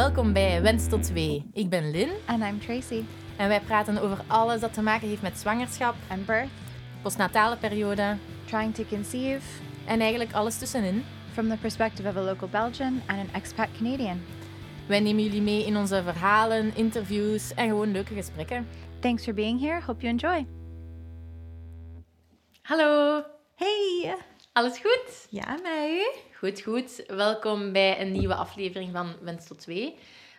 Welkom bij Wens tot 2. Ik ben Lynn And I'm Tracy. en wij praten over alles dat te maken heeft met zwangerschap, And birth, postnatale periode trying to conceive en eigenlijk alles tussenin. from the perspective of a local Belgian and an expat Canadian. Wij nemen jullie mee in onze verhalen, interviews en gewoon leuke gesprekken. Thanks for being here. Hope you enjoy. Hallo, Hey. alles goed? Ja, mij. Goed, goed. Welkom bij een nieuwe aflevering van Wens tot 2.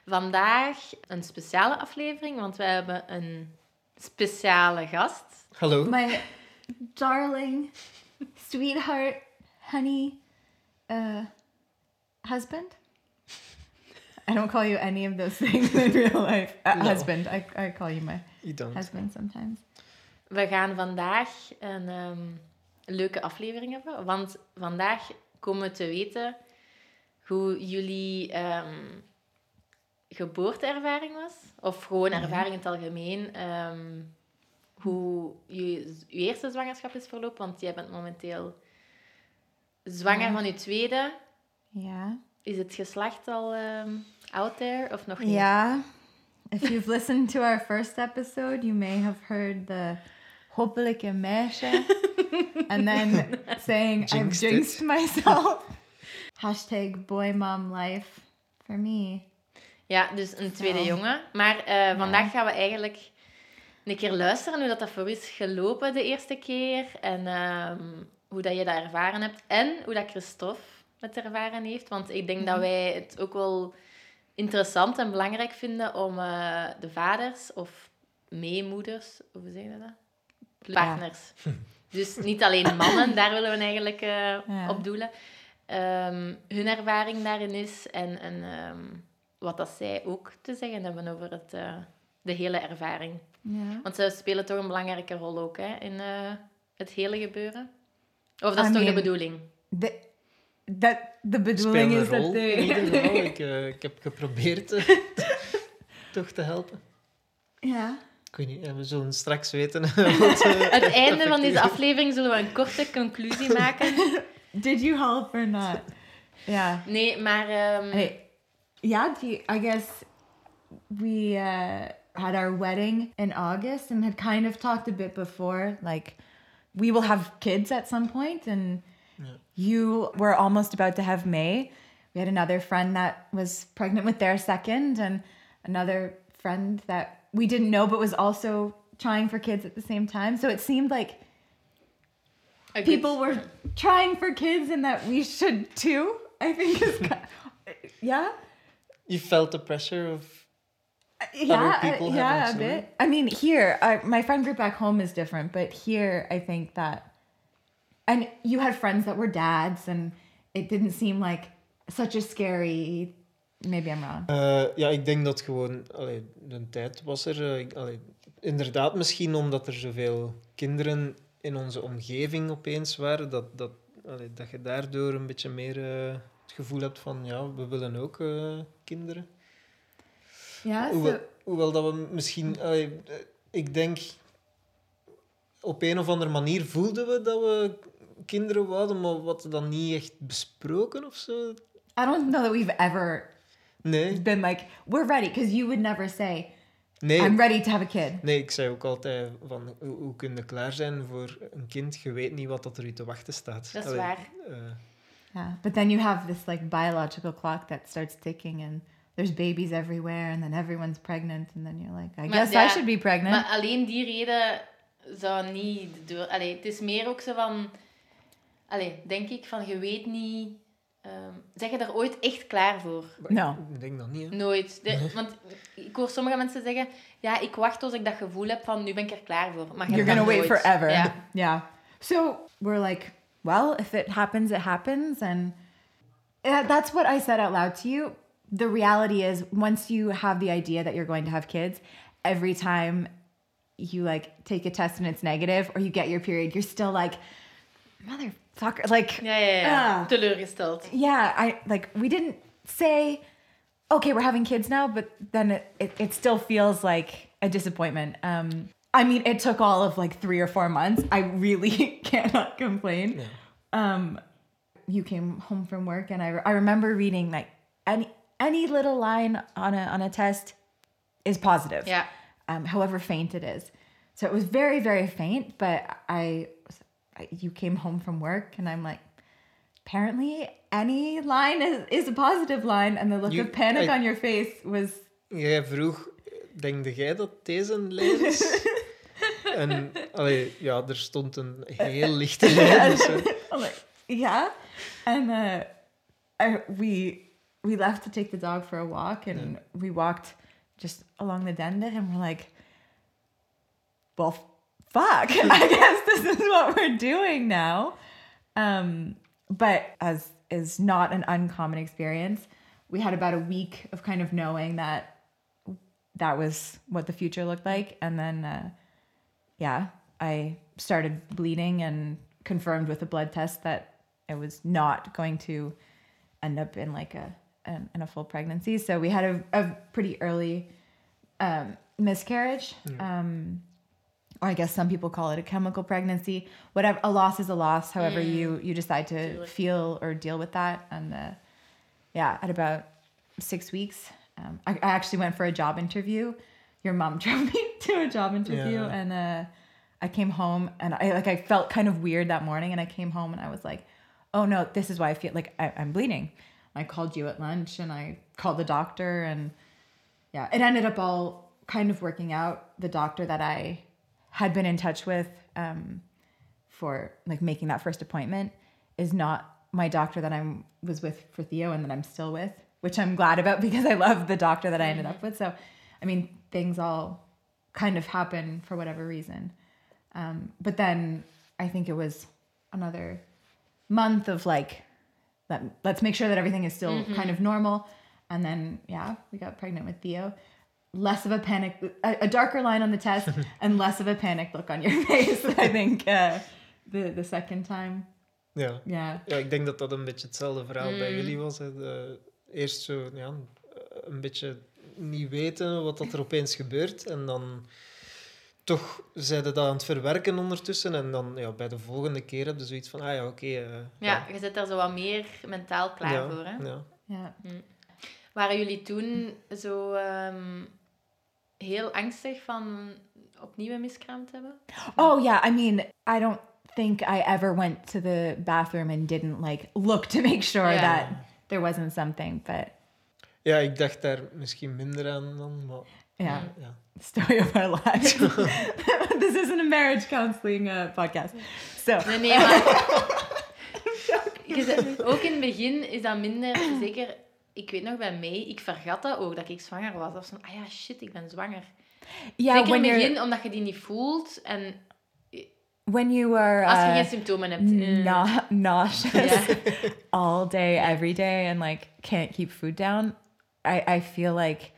Vandaag een speciale aflevering, want we hebben een speciale gast. Hallo. My darling, sweetheart, honey, uh, husband. I don't call you any of those things in real life. Uh, No. Husband. I, I call you my You don't. husband sometimes. We gaan vandaag een ehm, leuke aflevering hebben, want vandaag komen te weten hoe jullie ehm, geboorteervaring was. Of gewoon ervaring in het algemeen. ehm, hoe je, je eerste zwangerschap is verlopen, want jij bent momenteel zwanger Ja. van je tweede. Ja. Is het geslacht al ehm, out there of nog niet? Yeah. If you've listened to our first episode, you may have heard the hopelijke meisje. and then saying Jinxed I've it. jinxed myself. Hashtag boy mom life for me. Ja, dus een tweede jongen. Maar eh, vandaag gaan we eigenlijk een keer luisteren hoe dat, dat voor u is gelopen de eerste keer. En ehm, hoe dat je dat ervaren hebt. En hoe dat Christophe het ervaren heeft. Want ik denk dat wij het ook wel interessant en belangrijk vinden om eh, de vaders of meemoeders, hoe zeg je dat? Partners. Dus niet alleen mannen, daar willen we eigenlijk eh, Ja. op doelen. Ehm, hun ervaring daarin is en, en ehm, wat dat zij ook te zeggen hebben over het, eh, de hele ervaring. Yeah. Want zij spelen toch een belangrijke rol ook hè, in eh, het hele gebeuren. Of dat is I toch mean, de bedoeling? The Speel bedoeling is in ieder they. geval. Ik, ik heb geprobeerd toch te helpen. yeah. Ik weet niet, eh, we zullen straks weten. wat, eh, Aan het einde van deze aflevering zullen we een korte conclusie maken. Did you help or not? Yeah. Nee, maar... ehm, Hey, yeah, do you, I guess we uh, had our wedding in August and had kind of talked a bit before, like we will have kids at some point, and Yeah. you were almost about to have May. We had another friend that was pregnant with their second, and another friend that we didn't know but was also trying for kids at the same time. So it seemed like a good- people were trying for kids and that we should too. I think is ki- yeah. You felt the pressure of... yeah, people uh, having yeah, a children? bit. I mean, here, I, my friend group back home is different, but here, I think that, and you had friends that were dads, and it didn't seem like such a scary. Maybe I'm wrong. Eh, ja, ik denk dat gewoon... Allee, de tijd was er... eh, allee, inderdaad, misschien omdat er zoveel kinderen in onze omgeving opeens waren, dat, dat, allee, dat je daardoor een beetje meer eh, het gevoel hebt van, ja, we willen ook kinderen. Yeah. Hoewel, dat we misschien... ik denk... Op een of andere manier voelden we dat we kinderen wouden, maar wat dan niet echt besproken of zo. I don't know that we've ever Nee, been like we're ready because you would never say nee. I'm ready to have a kid. Nee, ik zei ook altijd van hoe, hoe kun je klaar zijn voor een kind? Je weet niet wat dat er u te wachten staat. Dat is Allee, waar. eh, Yeah, but then you have this like biological clock that starts ticking, and there's babies everywhere, and then everyone's pregnant, and then you're like, I Maar guess ja, I should be pregnant. Maar alleen die reden zou niet door... Allee, het is meer ook zo van... Allee, denk ik, van je weet niet... ehm zeg je daar ooit echt klaar voor? maar No. Ik denk dat niet. Hè. Nooit. De- want ik hoor sommige mensen zeggen... Ja, ik wacht als ik dat gevoel heb van nu ben ik er klaar voor. Maar je You're gonna wait nooit. forever. Ja. Yeah. So we're like, well, if it happens, it happens, and uh, that's what I said out loud to you. The reality is, once you have the idea that you're going to have kids, every time you like take a test and it's negative, or you get your period, you're still like, motherfucker, like. Ja, ja, ja. Ah. Teleurgesteld. yeah i like we didn't say okay we're having kids now but then it, it, it still feels like a disappointment um i mean it took all of like three or four months i really cannot complain Ja. um you came home from work and i, I remember reading like any any little line on a on a test is positive. Yeah. um, however faint it is. So it was very, very faint, but I, I, you came home from work and I'm like, apparently any line is, is a positive line. And the look You- of panic I- on your face was, Jij vroeg, denk jij dat deze een lijn is? en allee, ja, er stond een heel lichte lijn. Dus, eh, yeah. And uh, I, we, we left to take the dog for a walk and we walked just along the Dender and we're like, well, fuck. I guess this is what we're doing now. Um, but as is not an uncommon experience, we had about a week of kind of knowing that that was what the future looked like. And then, uh, yeah, I started bleeding and confirmed with a blood test that I was not going to end up in like a an, in a full pregnancy. So we had a, a pretty early um, miscarriage. Um, or I guess some people call it a chemical pregnancy. Whatever, a loss is a loss. However, you you decide to feel or deal with that. And uh, yeah, at about six weeks, um, I, I actually went for a job interview. Your mom drove me to a job interview, Yeah. and uh, I came home and I like I felt kind of weird that morning, and I came home and I was like, "Oh no, this is why I feel like I, I'm bleeding." I called you at lunch, and I called the doctor, and yeah, it ended up all kind of working out. The doctor that I had been in touch with um, for like making that first appointment is not my doctor that I'm was with for Theo and that I'm still with, which I'm glad about because I love the doctor that I ended up with. So, I mean, things all kind of happen for whatever reason. Um, but then I think it was another month of like, let, let's make sure that everything is still kind of normal. And then, yeah, we got pregnant with Theo. Less of a panic, a, a darker line on the test, and less of a panic look on your face. I think uh, the the second time, ja. yeah. ja, ik denk dat dat een beetje hetzelfde verhaal bij Mm. jullie was. Hè. De- eerst zo ja, een beetje niet weten wat dat er opeens gebeurt. En dan toch zeiden dat aan het verwerken ondertussen. En dan ja, bij de volgende keer heb je zoiets van, ah ja, oké. eh, Ja, je zit daar zo wat meer mentaal klaar ja, voor. Hè? ja. Ja. Waren jullie toen zo ehm, heel angstig van opnieuw een miskraam te hebben? Oh yeah, I mean, I don't think I ever went to the bathroom and didn't like look to make sure Yeah. that there wasn't something, but ja, ik dacht daar misschien minder aan dan, maar yeah, ja. story of our lives. this isn't a marriage counseling uh, podcast, so Nee, nee, maar... Ook in het begin is dat minder... Zeker, ik weet nog bij mij, ik vergat dat ook, dat ik zwanger was. Was van, ah ja, shit, ik ben zwanger. yeah, Zeker in het begin, omdat je die niet voelt. En when you are als je uh, geen symptomen hebt. eh, na- nauseous Ja. all day, every day, and like can't keep food down, I, I feel like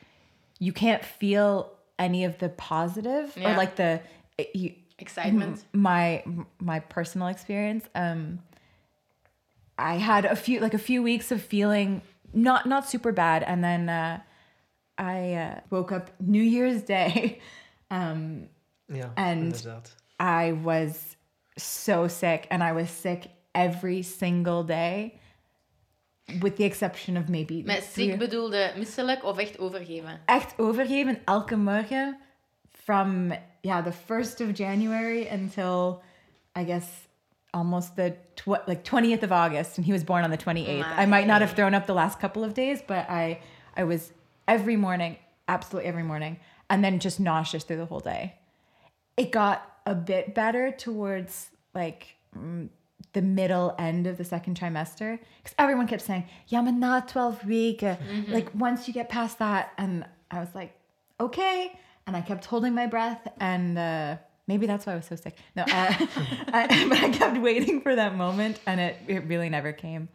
you can't feel any of the positive or like the you, Excitement. my my personal experience. Um, I had a few like a few weeks of feeling not not super bad, and then uh, I uh, woke up New Year's Day. Um, ja, And- I was so sick and I was sick every single day with the exception of maybe Met three- ziek bedoelde misselijk of echt overgeven? echt overgeven elke morgen from yeah the 1st of January until I guess almost the tw- like 20th of August and he was born on the 28th. I might not have thrown up the last couple of days but I I was every morning absolutely every morning and then just nauseous through the whole day. It got a bit better towards like mm, the middle end of the second trimester because everyone kept saying, "Yeah, but not twelve week. Uh, Like once you get past that," and I was like, "Okay," and I kept holding my breath, and uh, maybe that's why I was so sick. No, uh, I, but I kept waiting for that moment, and it it really never came.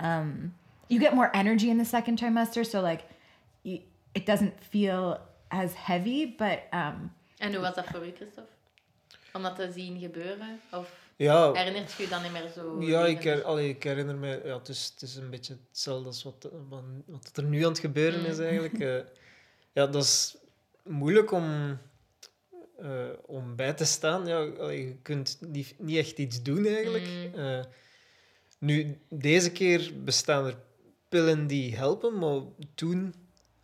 Um, you get more energy in the second trimester, so like, you, it doesn't feel as heavy, but um, En hoe was dat voor u, Christophe? Om dat te zien gebeuren? Of Ja, herinnert je je dan niet meer zo? Ja, ik, levend? her, allee, ik herinner me, ja, het, is, het is een beetje hetzelfde als wat, wat, wat er nu aan het gebeuren is eigenlijk. Eh, ja, dat is moeilijk om, eh, om bij te staan. Ja, allee, je kunt niet, niet echt iets doen eigenlijk. Mm. Eh, nu, deze keer bestaan er pillen die helpen, maar toen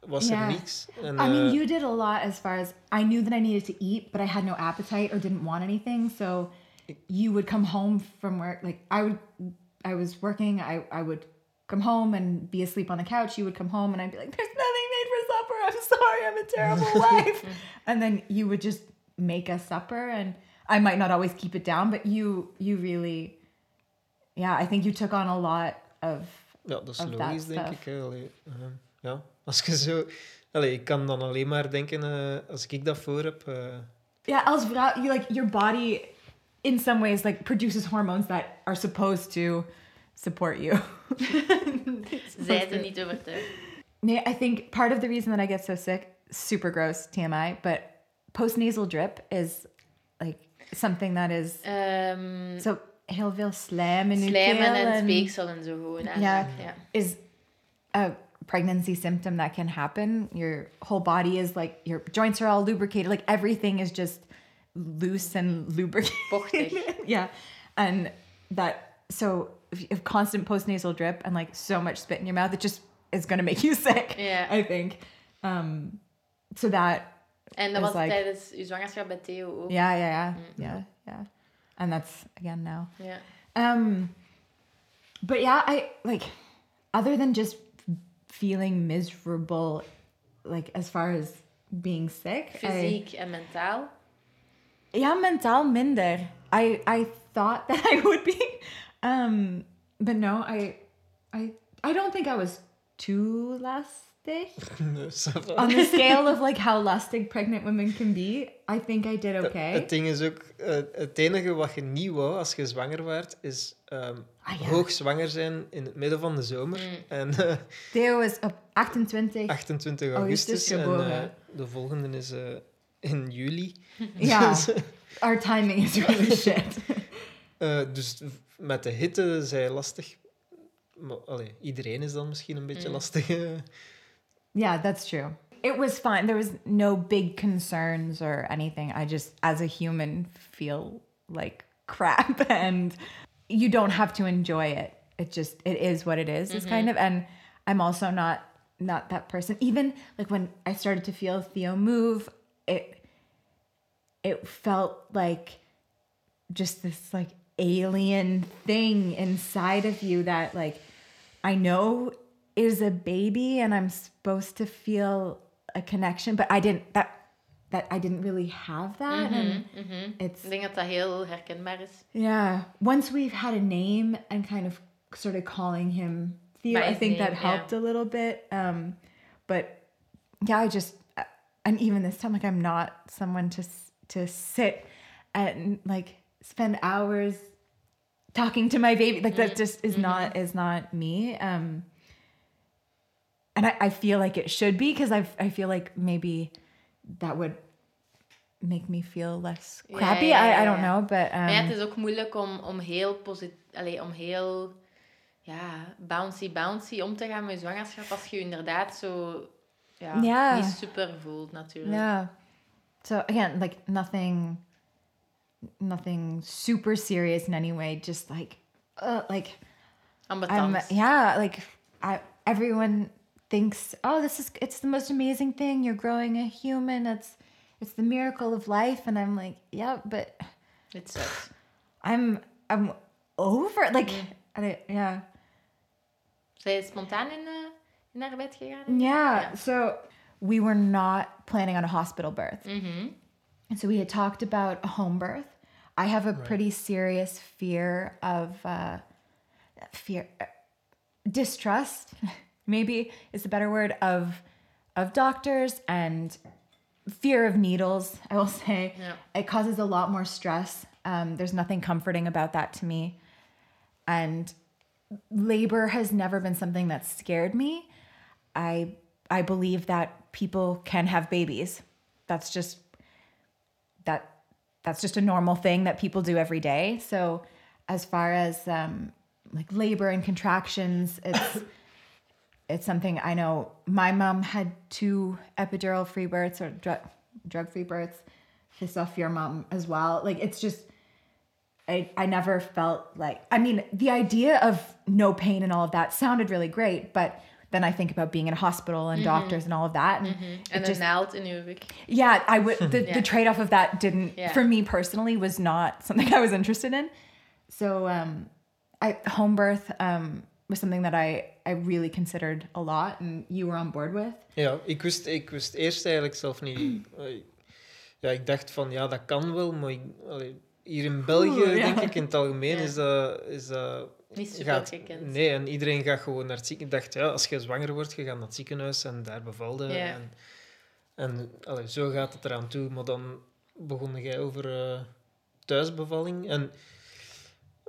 was er niks. En, I mean, eh, you did a lot as far as I knew that I needed to eat, but I had no appetite or didn't want anything. So you would come home from work. Like I would, I was working. I, I would come home and be asleep on the couch. You would come home and I'd be like, "There's nothing made for supper. I'm sorry. I'm a terrible wife." and then you would just make us supper, and I might not always keep it down, but you, you really, yeah. I think you took on a lot of. Ja, dat is of that logisch, denk stuff. ik. hè. Allee, eh, ja, als je zo... Allee, ik kan dan alleen maar denken, eh, als ik dat voor heb... eh, Yeah, als vrouw, you like your body in some ways like produces hormones that are supposed to support you. Zij ze niet overtuigd. Nee, I think part of the reason that I get so sick, super gross TMI, but postnasal drip is like something that is Ehm so heel veel slijm in je slijmen keel en en speeksel en zo gewoon. hè. Ja. ja. is a pregnancy symptom that can happen. Your whole body is like your joints are all lubricated, like everything is just loose and lubricated. Yeah. And that, so if you have constant postnasal drip and like so much spit in your mouth, it just is going to make you sick, Yeah. I think. Um, so that, En dat It's was like- tijdens uw zwangerschap bij Theo ook. yeah, yeah, yeah, Mm. yeah, yeah. And that's again now. Ja. Um, but yeah, I like, other than just feeling miserable, like as far as being sick, I- Fysiek en mentaal. Ja, mentaal minder. I I thought that I would be, um, but no, I, I I don't think I was too lustig on the scale of like how lustig pregnant women can be. I think I did okay. Het ding is ook, eh, het enige wat je niet wou als je zwanger werd, is ehm Ah, ja. hoog zwanger zijn in het midden van de zomer. En eh, Theo was op 28. 28 Augustus augustus. En eh, de volgende is in juli. Ja, Dus, our timing is really shit. dus met de hitte zij lastig. Maar, allee, iedereen is dan misschien een beetje Mm. lastig. Yeah, that's true. It was fine. There was no big concerns or anything. I just, as a human, feel like crap, and you don't have to enjoy it. It just, it is what it is. It's mm-hmm. kind of, and I'm also not not that person. Even like when I started to feel Theo move, it it felt like just this like alien thing inside of you that like I know is a baby and I'm supposed to feel a connection, but I didn't that that I didn't really have that. And it's Ik denk dat dat heel herkenbaar is. yeah. Once we've had a name and kind of started calling him Theo, I think that name, helped a little bit. Um, but yeah, I just and even this time, like I'm not someone to to sit and like spend hours talking to my baby. Like that just is not is not me. Um, and I, I feel like it should be because I I feel like maybe that would make me feel less crappy. ja, I, ja, I don't ja. know, but um, ja, het is ook moeilijk om, om heel positief, om heel ja, bouncy bouncy om te gaan met je zwangerschap als je je inderdaad zo ja, Ja. niet super voelt natuurlijk. Yeah. So again, like nothing, nothing super serious in any way. Just like, uh, like I'm yeah, like I everyone thinks, oh, this is it's the most amazing thing. You're growing a human. It's it's the miracle of life. And I'm like, yeah, but Het sucks. I'm I'm over it. Like, I yeah. Zij is spontaan in, in haar bed gegaan? Yeah. Yeah. So we were not planning on a hospital birth. Mhm. And so we had talked about a home birth. I have a pretty serious fear of uh, fear, uh, distrust, maybe is a better word of of doctors and fear of needles. I will say Yeah. it causes a lot more stress. Um, there's nothing comforting about that to me, and labor has never been something that scared me. I I believe that people can have babies. That's just that that's just a normal thing that people do every day. So as far as um, like labor and contractions, it's it's something I know. My mom had two epidural free births or drug drug free births. Piss off your mom as well. Like it's just I, I never felt like I mean the idea of no pain and all of that sounded really great, but then I think about being in a hospital and doctors and all of that, and it En just naald in rug. yeah, I would the, Yeah. the trade off of that didn't Yeah. for me personally was not something I was interested in. So um I home birth um was something that I I really considered a lot and you were on board with. Ja, ik wist, ik wist eerst eigenlijk zelf niet. Ja, ik dacht van ja, dat kan wel, maar ik, allee, hier in België, Oeh, ja. denk ik, in het algemeen Ja. is dat. Is dat Niet super gaat, gekend. Nee, en iedereen gaat gewoon naar het ziekenhuis. Ik dacht, ja, als je zwanger wordt, je gaat naar het ziekenhuis en daar bevalde. Ja. En, en allee, zo gaat het eraan toe. Maar dan begon jij over eh, thuisbevalling. En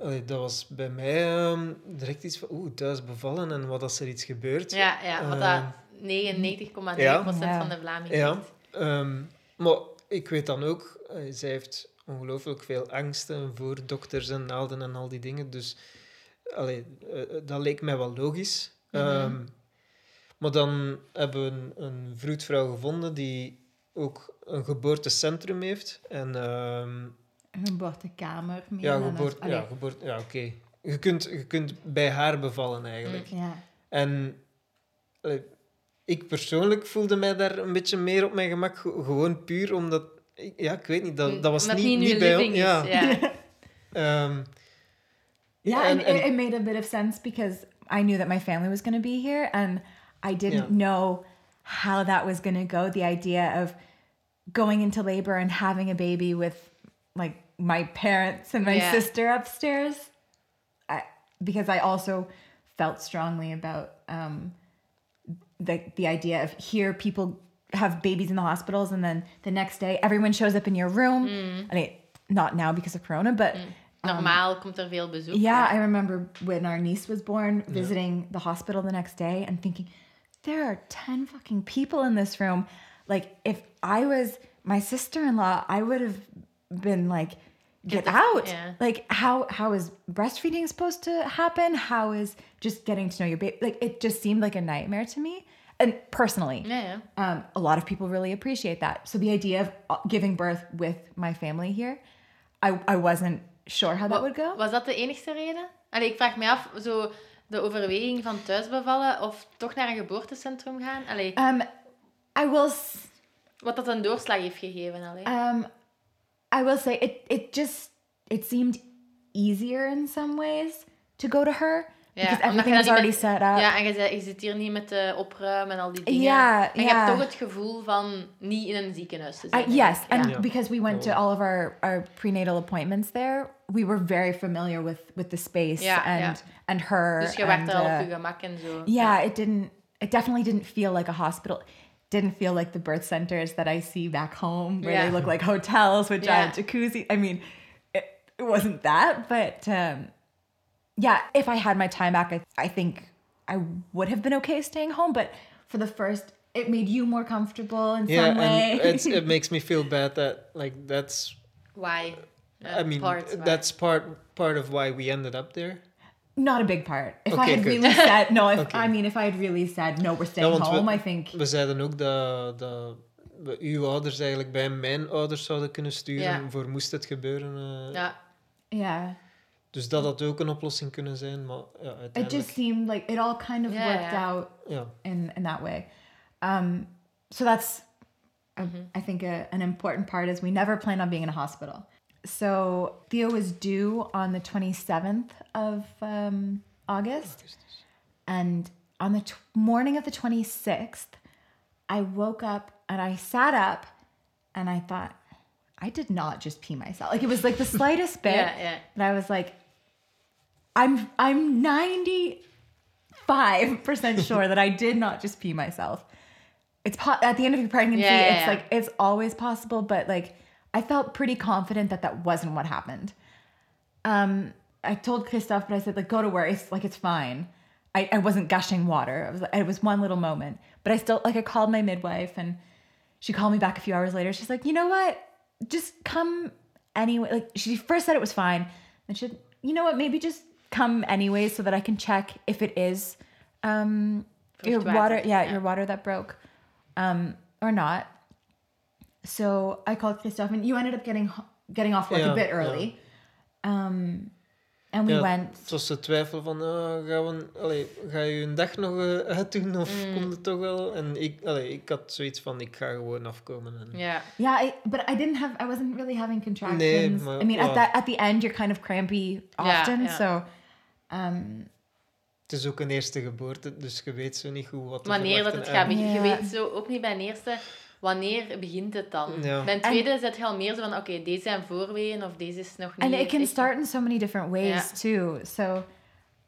allee, dat was bij mij ehm, direct iets van, oeh, thuis bevallen en wat als er iets gebeurt. Ja, ja, wat dat 99,9% ja. van de Vlamingen Ja, ehm, maar ik weet dan ook, eh, zij heeft ongelooflijk veel angsten voor dokters en naalden en al die dingen. Dus allee, eh, eh, dat leek mij wel logisch. Mhm. Ehm, maar dan hebben we een, een vroedvrouw gevonden die ook een geboortecentrum heeft. En ehm, geboortekamer. meer ja, geboorte, ja, geboorte, ja oké. Je, kunt, je kunt bij haar bevallen eigenlijk. ja. En allee, ik persoonlijk voelde mij daar een beetje meer op mijn gemak. ge- Gewoon puur omdat... Ja, ik weet niet. Dat, dat was Omdat niet, niet bij ons. Ja. Ja. Ehm, Yeah, And- and, and- it, it made a bit of sense because I knew that my family was going to be here, and I didn't Yeah. know how that was going to go. The idea of going into labor and having a baby with like my parents and my Yeah. sister upstairs, I, because I also felt strongly about um, the the idea of here people have babies in the hospitals, and then the next day everyone shows up in your room. I mean, not now because of Corona, but. Normaal komt er veel bezoek. Yeah, I remember when our niece was born, visiting the hospital the next day and thinking, there are 10 fucking people in this room. Like, if I was my sister in law, I would have been like, get, the- out. yeah. Like, how how is breastfeeding supposed to happen? How is just getting to know your baby? Like, it just seemed like a nightmare to me. And personally, Ja, ja. um, a lot of people really appreciate that. So the idea of uh, giving birth with my family here, I, I wasn't sure how that would go. Was dat de enigste reden? Allee, ik vraag me af, zo de overweging van thuisbevallen of toch naar een geboortecentrum gaan? Allee, Um, I will. s- wat dat een doorslag heeft gegeven. Allee. Um, I will say it. It just it seemed easier in some ways to go to her because omdat everything was already met- set up. Ja, en je, zei- je zit hier niet met de opruimen en al die dingen. Ja, en je ja. hebt toch het gevoel van niet in een ziekenhuis te I, zijn. yes, Ja. and Yeah. because we went to all of our, our prenatal appointments there, we were very familiar with with the space Yeah, and yeah. and her. Dus je werd er al uh, op je gemak en zo. yeah, it didn't. It definitely didn't feel like a hospital. Didn't feel like the birth centers that I see back home, where Yeah. they look like hotels with Yeah. giant jacuzzi. I mean, it, it wasn't that, but um, yeah, if I had my time back, I, I think I would have been okay staying home. But for the first, it made you more comfortable in yeah, some way. and it's, it makes me feel bad that like that's. Why? I mean, parts why. that's part part of why we ended up there. Not a big part. If I had good. really said no, if Okay. I mean, if I had really said no, we're staying want we- home, I think We zeiden ook dat, dat we uw ouders eigenlijk bij mijn ouders zouden kunnen sturen Ja. voor moest het gebeuren. eh. Ja. yeah. Dus dat had ook een oplossing kunnen zijn, maar ja, It just seemed like it all kind of Yeah, worked yeah. out ja. in in that way. Um, so that's, uh, I think, a, an important part is we never plan on being in a hospital. So Theo was due on the 27th of um, August. And on the t- morning of the 26th, I woke up and I sat up and I thought, I did not just pee myself. Like it was like the slightest bit. Yeah, yeah. And I was like, I'm I'm 95% sure that I did not just pee myself. It's po- at the end of your pregnancy, Yeah, yeah, it's yeah. like it's always possible, but like I felt pretty confident that that wasn't what happened. Um, I told Christoph, but I said like go to work. It's like it's fine. I, I wasn't gushing water. It was it was one little moment, but I still like I called my midwife and she called me back a few hours later. She's like, you know what? Just come anyway. Like she first said it was fine, and she, said, you know what? Maybe just come anyway so that I can check if it is um your water. Yeah, yeah. your water that broke, um or not. So I called Christoph, and you ended up getting getting off work Yeah, a bit yeah. early. Um, and we Ja, went. Het was de twijfel van, ah, gaan we, allee, ga je een dag nog eh, uitdoen of Mm. komt het toch wel? En ik, allee, ik had zoiets van, ik ga gewoon afkomen. En, Ja. Yeah, I, but I didn't have. I wasn't really having contractions. Nee, maar- I mean, at ja. that at the end, you're kind of crampy often. ja. So, um, Het is ook een eerste geboorte, dus je weet zo niet goed wat te Wanneer dat het gaat. Je Ja. weet zo ook niet bij een eerste wanneer begint het dan. Ja. Bij een tweede zet je al meer zo van oké, deze zijn voorweeën of deze is nog niet. and it can echt- start in so many different ways too. So,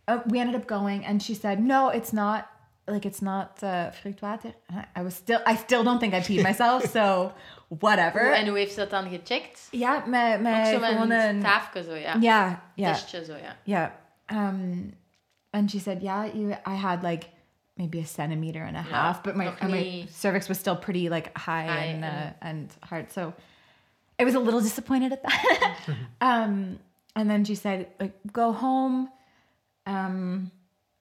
uh, we ended up going, and she said, "No, it's not. Like it's not uh, vruchtwater." And I- was still. I still don't think I peed myself. so, whatever. En hoe heeft ze dat dan gecheckt? Ja, met, Ook met zo met gewoon een staafje zo, ja. Ja, ja, Testje zo, ja. yeah. Um, and she said, yeah, you, I had like maybe a centimeter and a half, but my, my cervix was still pretty like high, High and, uh, and- and hard. So I was a little disappointed at that. um, and then she said, like, go home. Um,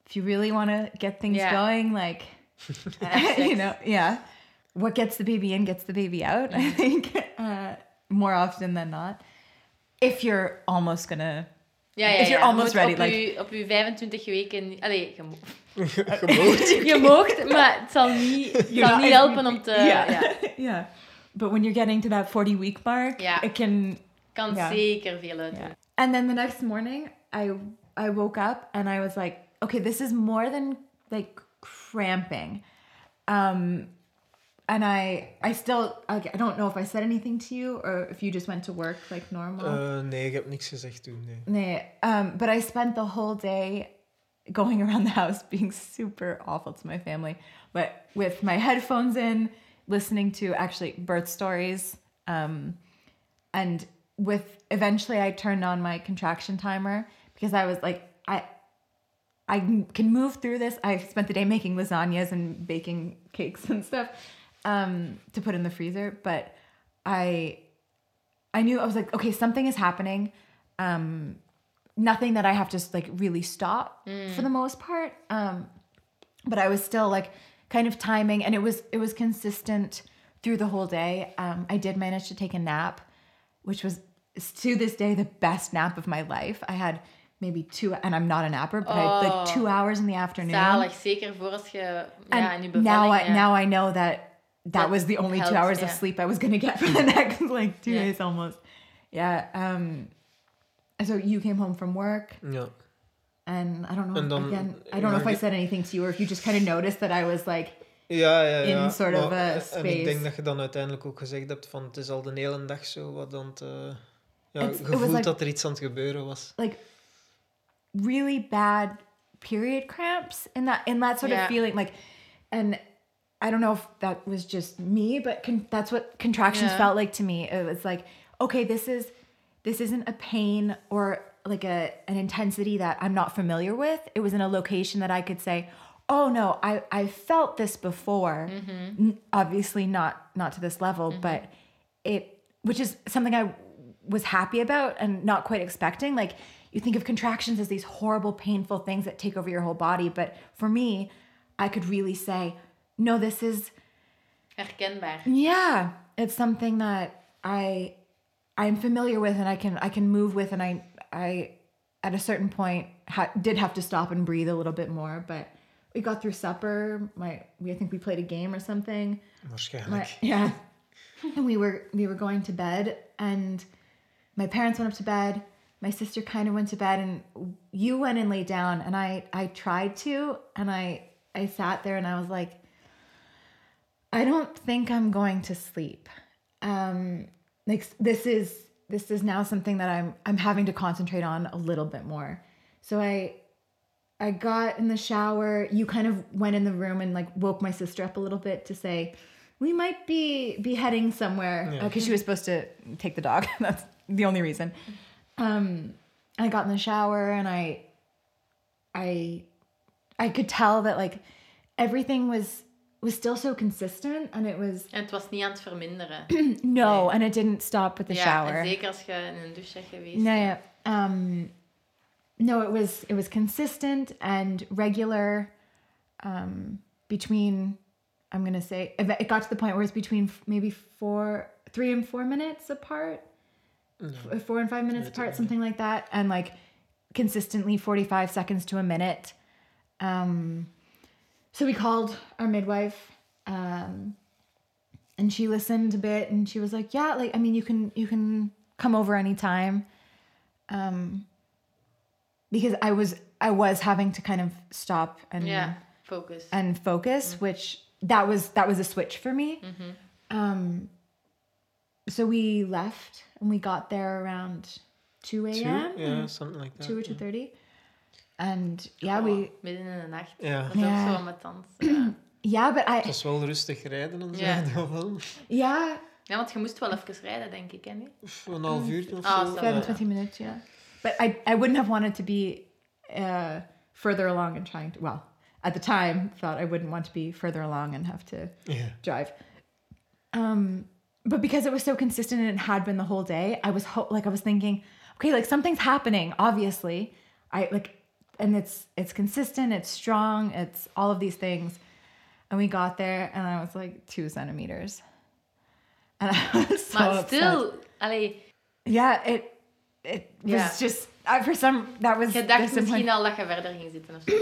if you really want to get things Yeah. going, like, you know, yeah. What gets the baby in gets the baby out, I think, uh, more often than not. If you're almost gonna Ja, ja, If you're ja. almost Je ready, Op, like- je, op je 25 weken... Allee, je, mo- Gemoot. je moogt, maar het zal niet, het zal niet helpen om te... yeah. Ja. yeah. But when you're getting to that 40 week mark, Yeah. it can. Kan Ja. zeker veel uit Yeah. And then the next morning, I I woke up and I was like, okay, this is more than like cramping. Um, and I I still I don't know if I said anything to you or if you just went to work like normal. Eh, nee, ik heb niks gezegd toen. Nee. Nee, um, but I spent the whole day going around the house being super awful to my family, but with my headphones in, listening to actually birth stories. Um, and with eventually, I turned on my contraction timer because I was like, I. I can move through this. I spent the day making lasagnas and baking cakes and stuff um, to put in the freezer, but I I knew I was like, okay, something is happening. Um, nothing that I have to like really stop for the most part. Um, but I was still like kind of timing, and it was it was consistent through the whole day. Um, I did manage to take a nap, which was to this day the best nap of my life. I had maybe two, and I'm not a napper, but I had like Oh. two hours in the afternoon. Zalig, zeker voor als je... Ja, in je bevalling, now I now I know that that That was the only two helps, hours of sleep I was gonna get for the next like two Yeah. days almost. Yeah. Um. So you came home from work, Ja. and I don't know. En dan- again, I don't know if I said anything to you, or if you just kind of noticed that I was like, Ja, ja, ja. In sort of Maar- a En ik space. denk dat je dan uiteindelijk ook gezegd hebt van het is al de hele dag zo wat dan het, eh, ja, It's- it was gevoeld like- dat er iets aan het gebeuren was. like really bad period cramps in that in that sort Yeah. of feeling like and i don't know if that was just me but con- that's what contractions Yeah. felt like to me. It was like okay this is this isn't a pain or like a an intensity that i'm not familiar with. It was in a location that i could say oh no i i felt this before. Mm-hmm. N- obviously not not to this level mm-hmm. but it which is something i was happy about and not quite expecting. Like you think of contractions as these horrible painful things that take over your whole body but for me i could really say no this is Herkenbaar. yeah it's something that i i'm familiar with and i can i can move with and i i at a certain point ha- did have to stop and breathe a little bit more but we got through supper my we i think we played a game or something Waarschijnlijk. my, yeah. and we were we were going to bed and my parents went up to bed. My sister kind of went to bed and you went and lay down and I I tried to and I I sat there and I was like I don't think I'm going to sleep. Um like this is this is now something that I'm I'm having to concentrate on a little bit more. So I I got in the shower. You kind of went in the room and like woke my sister up a little bit to say, "We might be be heading somewhere," Yeah. because she was supposed to take the dog. That's the only reason. Um, I got in the shower and I, I, I could tell that like everything was was still so consistent and it was En het was niet aan het verminderen. no Nee. and it didn't stop with the ja, shower. en zeker als je in een douche bent geweest. No, yeah. Um, no, it was it was consistent and regular. Um, between, I'm gonna say, it it got to the point where it's between maybe four, three and four minutes apart. f- four and five minutes Right, apart, right. something like that, and like consistently 45 seconds to a minute. Um, so we called our midwife, um, and she listened a bit, and she was like, "Yeah, like I mean, you can you can come over anytime." Um, because I was I was having to kind of stop and Yeah, focus. and focus, which that was that was a switch for me. Mm-hmm. Um, so we left and we got there around two Two? a.m. yeah something like that. two or two thirty, and yeah, Oh, we Midden in de nacht. Ja. Dat is Ja. ook zo met dansen. yeah, but I Het was wel rustig rijden en zo. Ja. wel. yeah, Ja, want je moest wel even rijden, denk ik, hè? niet? Een half uur of Ah, zo. zo. seven Ja. yeah. But I I wouldn't have wanted to be uh, further along and trying to well at the time thought I wouldn't want to be further along and have to Ja. drive. Um, but because it was so consistent and it had been the whole day, I was ho- like I was thinking, okay, like something's happening. Obviously, I like, and it's it's consistent, it's strong, it's all of these things. And we got there, and I was like two centimeters, and I was so Maar upset. stil, allee, yeah, it it was just I, for some that was je dacht disappointing. misschien al dat je verder ging zitten of zo.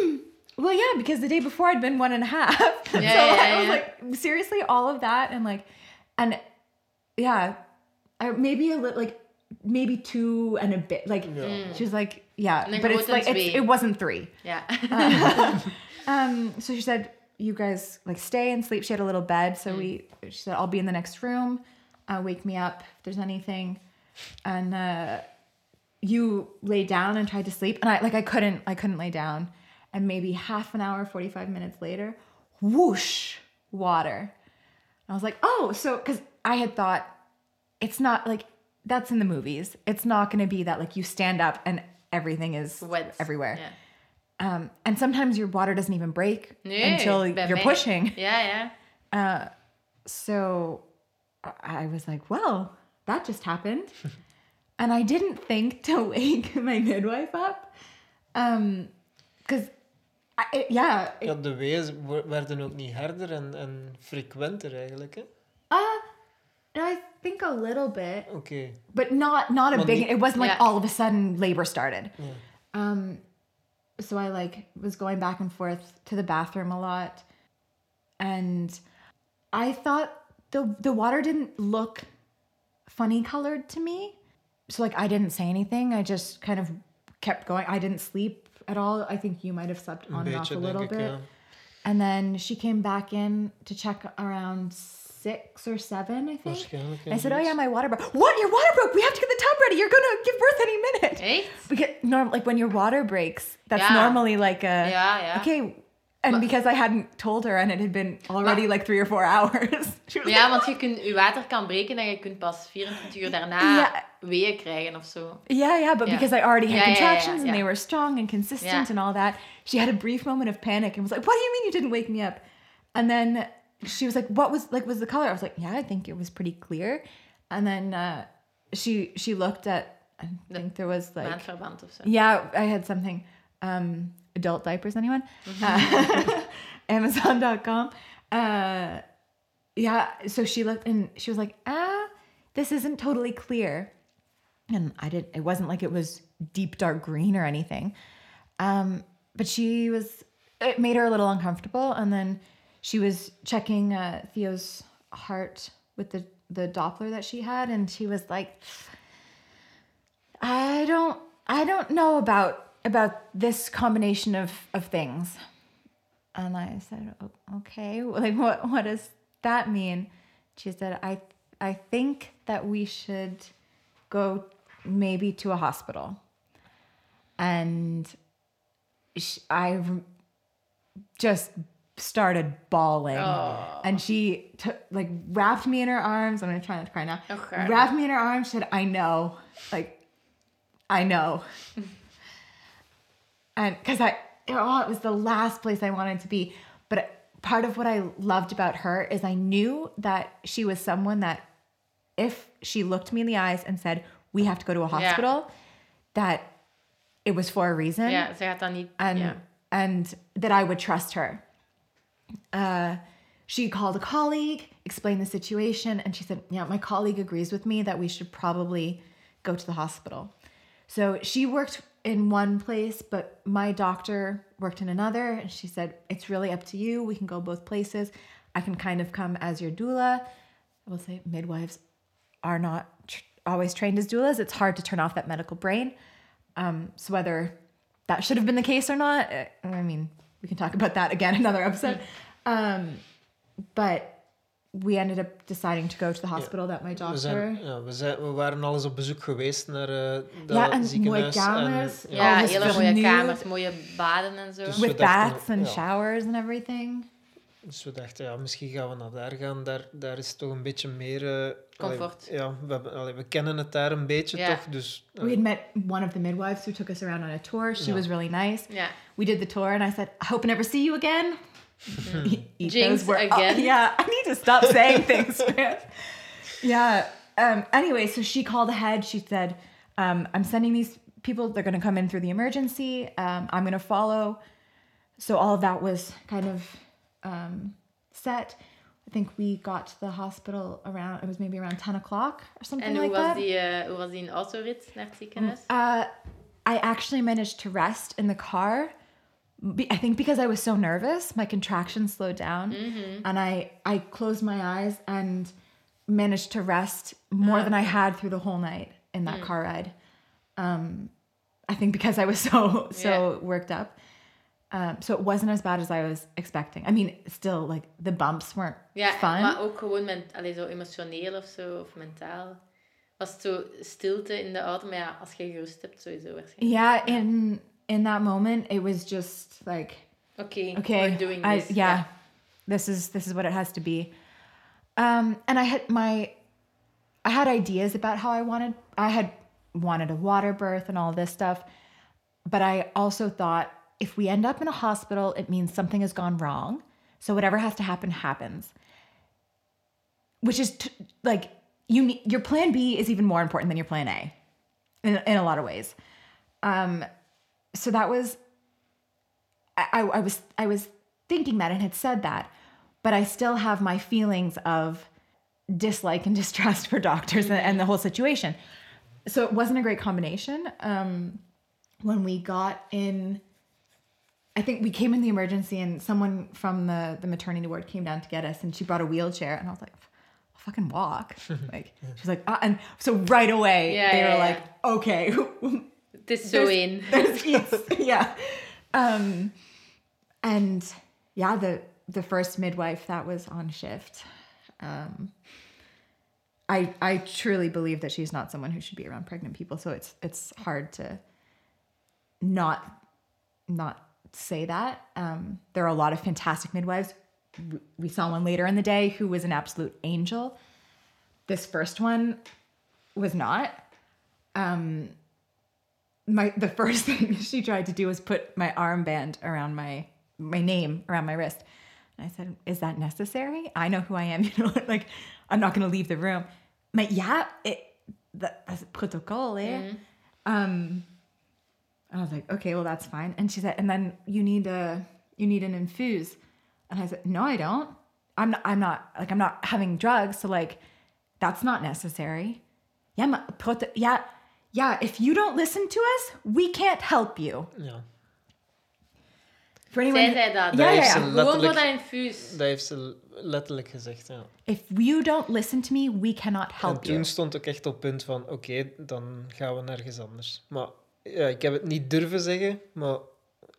Well, yeah, because the day before I'd been one and a half. Yeah, so yeah, I was yeah. like, seriously, all of that, and like, and yeah, I, maybe a little, like, maybe two and a bit. Like, Ja. she was like, yeah, but it's like it's, it wasn't three. Yeah. Um, so she said, you guys like stay and sleep. She had a little bed, so we. She said, I'll be in the next room. Uh, wake me up if there's anything, and uh, you lay down and tried to sleep, and I like I couldn't I couldn't lay down, and maybe half an hour, forty five minutes later, whoosh, water. I was like, oh, so because I had thought it's not like that's in the movies. It's not going to be that like you stand up and everything is Wet. everywhere. Ja. Um, and sometimes your water doesn't even break Nee, until you're mij- pushing. Ja, ja. Uh, so I I was like, well, that just happened. and I didn't think to wake my midwife up. Um, because, yeah, it- Ja, de weeën wo- werden ook niet harder en, en frequenter eigenlijk. hè? I think a little bit, Okay. but not not a Well, big. the- It wasn't like Yeah. all of a sudden labor started. Ja. Um, so I like was going back and forth to the bathroom a lot, and I thought the the water didn't look funny colored to me. So like I didn't say anything. I just kind of kept going. I didn't sleep at all. I think you might have slept on and off a little bit. Ja. And then she came back in to check around six or seven, I think. Waarschijnlijk. I said, "Oh yeah, my water broke. What? Your water broke? We have to get the tub ready. You're gonna give birth any minute." Echt? Because norm like when your water breaks, that's Yeah. normally like a Yeah, ja. okay. And because I hadn't told her and it had been already like three or four hours, she was Ja, like, want je, ah. kunt, je water kan breken en je kunt pas 24 uur daarna Ja. weeën krijgen of zo. yeah, yeah. But Yeah. because I already had Yeah, yeah, yeah, contractions yeah, and they were strong and consistent Yeah. and all that, she had a brief moment of panic and was like, "What do you mean you didn't wake me up?" And then she was like, "What was like was the color?" I was like, "Yeah, I think it was pretty clear." And then uh, she she looked at I think there was like. Yeah, I had something. Um, adult diapers, anyone? Uh, Amazon.com. Uh, yeah, so she looked and she was like, ah, this isn't totally clear. And I didn't, it wasn't like it was deep dark green or anything. Um, but she was, it made her a little uncomfortable. And then she was checking uh, Theo's heart with the, the Doppler that she had. And she was like, I don't I don't know about about this combination of of things. And I said, "Okay, like what what does that mean?" She said, "I I think that we should go maybe to a hospital." And sh- I just started bawling. Oh. And she took like wrapped me in her arms. I'm gonna try not to cry now. Okay. Wrapped me in her arms. Said, "I know, like, I know." and because I, oh, it was the last place I wanted to be. But part of what I loved about her is I knew that she was someone that, if she looked me in the eyes and said, "We have to go to a hospital," that it was for a reason Ja, ze gaat dat niet... and ja. and that I would trust her. Uh, she called a colleague, explained the situation, and she said, "Yeah, my colleague agrees with me that we should probably go to the hospital. So she worked in one place, but my doctor worked in another. And she said, It's really up to you. We can go both places. I can kind of come as your doula. I will say midwives are not tr- always trained as doulas. It's hard to turn off that medical brain. Um, so whether that should have been the case or not, eh, I mean, we can talk about that again another episode. Um, but we ended up deciding to go to the hospital that my We, doctor. zijn, ja, we, zijn, we waren al eens op bezoek geweest naar eh dat Ja, en mooie ziekenhuis. kamers. En, Ja, Alles hele mooie kamers, mooie baden en zo. Dus- with dachten, baths and ja. showers and everything. Dus we dachten, ja, misschien gaan we naar daar gaan. Daar, daar is toch een beetje meer... eh, allee, ja, we, hebben, allee, we kennen het daar een beetje Ja. toch. Dus, eh, We had met one of the midwives who took us around on a tour. She Yeah. was really nice. Yeah. We did the tour, and I said, "I hope I never see you again." Eat Jinx those wor- oh, again. yeah, I need to stop saying things. man. yeah. Um, anyway, so she called ahead. She said, um, "I'm sending these people. They're going to come in through the emergency. Um, I'm going to follow." So all of that was kind of um, set. I think we got to the hospital around. It was maybe around ten o'clock or something hoe like was, that. eh, hoe was die in naar het ziekenhuis? Uh, I actually managed to rest in the car. I think because I was so nervous, my contractions slowed down, and I I closed my eyes and managed to rest more than I had through the whole night in that car ride. Um, I think because I was so so Yeah. worked up. Um, so it wasn't as bad as I was expecting. I mean, still like the bumps weren't Ja, fun. maar ook gewoon ment allee, zo emotioneel of zo, of mentaal. Was het zo stilte in de auto, maar ja, als je gerust hebt, sowieso waarschijnlijk. yeah, in in that moment, it was just like Oké, okay we're doing I, this. yeah, this is this is what it has to be um and i had my i had ideas about how i wanted i had wanted a water birth and all this stuff but i also thought if we end up in a hospital it means something has gone wrong so whatever has to happen happens which is t- like you need your plan b is even more important than your plan a in, in a lot of ways um so that was I, I was I was thinking that and had said that, but I still have my feelings of dislike and distrust for doctors and, and the whole situation. So it wasn't a great combination. Um, when we got in, I think we came in the emergency and someone from the the maternity ward came down to get us and she brought a wheelchair and I was like. I'll fucking walk. Like she's like, ah, and so right away Yeah, they yeah, were yeah. like, okay, this is zo in. there's yeah. Um, and yeah, the the first midwife that was on shift. Um, I I truly believe that she's not someone who should be around pregnant people. So it's it's hard to not not say that. Um, there are a lot of fantastic midwives. We saw one later in the day who was an absolute angel. This first one was not. Um, my the first thing she tried to do was put my armband around my my name around my wrist. And I said, "Is that necessary? I know who I am. You know, like I'm not going to leave the room." Maar ja, it, that, that's protocol, eh? Um, I was like, "Okay, well that's fine." And she said, "And then you need a you need an infuse." And I said, "No, I don't. I'm not. I'm not like I'm not having drugs. So like, that's not necessary." Yeah, maar proto- yeah, yeah. If you don't listen to us, we can't help you. ja. For anyone, Zij zei dat. Ja, ja, heeft ja. ze Gewoon voor letterlijk, dat infuus. dat heeft ze letterlijk gezegd, ja. if you don't listen to me, we cannot En help toen you. stond ik echt op het punt van, oké, dan gaan we nergens anders. Maar ja, ik heb het niet durven zeggen, maar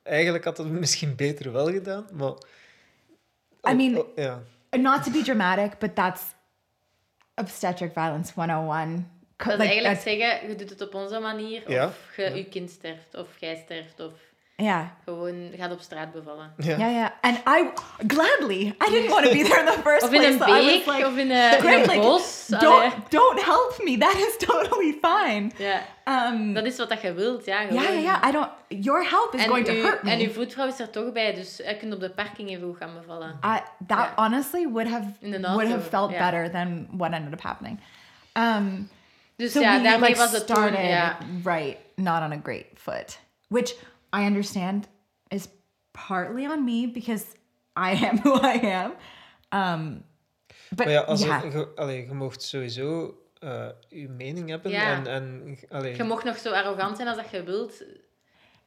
eigenlijk had het misschien beter wel gedaan. Maar, I mean- oh, ja. And not to be dramatic, but that's obstetric violence 101. Co- Dat is eigenlijk that's- zeggen, je doet het op onze manier, Ja. of je, je kind sterft, of jij sterft, of yeah. gewoon gaat op straat bevallen. Ja. Yeah, yeah. And I gladly, I didn't want to be there in the first Of in place. een so like, of in een, in great, een like, bos. Allee. don't, don't help me. That is totally fine. Ja, Um, dat is wat dat je wilt, ja. yeah, yeah, gewoon. yeah. I don't, your help is En, going to hurt me. en uw voetvrouw is er toch bij, dus je kunt op de parking even goed gaan bevallen. I, that Ja. honestly would have would have felt ja. better than what ended up happening. Um, Dus so ja, we daarmee like was het toen, ja. right, not on a great foot, which I understand is partly on me because I am who I am. Um, but Maar ja, als je, je, allee, je mocht sowieso eh, je mening hebben. Ja. En, en, allee, Je mocht nog zo arrogant zijn als dat je wilt.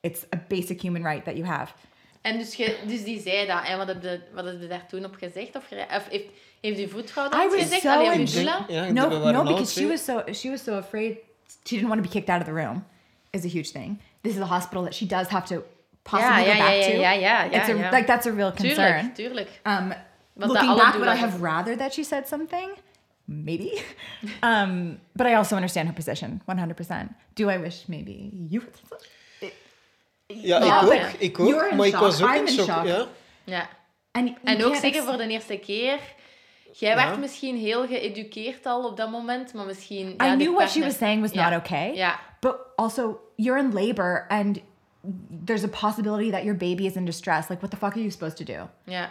It's a basic human right that you have. En dus, je, dus die zei dat. En wat heb je, wat heb je daar toen op gezegd? Of, of heeft, heeft die voetvrouw I dat was gezegd? so Allee, ja, No, no, because she was so she was so afraid. She didn't want to be kicked out of the room. Is a huge thing. This is a hospital that she does have to possibly Ja, ja, go back ja, ja, to. yeah, yeah. it's a, ja. like that's a real concern. Tuurlijk, tuurlijk. Um, dat looking back, would I doulas have rather that she said something? Maybe. um, but I also understand her position, 100%. Do I wish maybe you had said something? Ja, Ja, ik ook. ja. Ik ook. You're Maar ik was ook I'm in in shock. shock. Ja. Ja. And, you En ook can't zeker ex- voor de eerste keer. Jij Ja. werd misschien heel geëduceerd al op dat moment, maar misschien... I ja, die knew what she was saying was Ja. not okay. Ja. But also, you're in labor and there's a possibility that your baby is in distress. Like, what the fuck are you supposed to do? Yeah.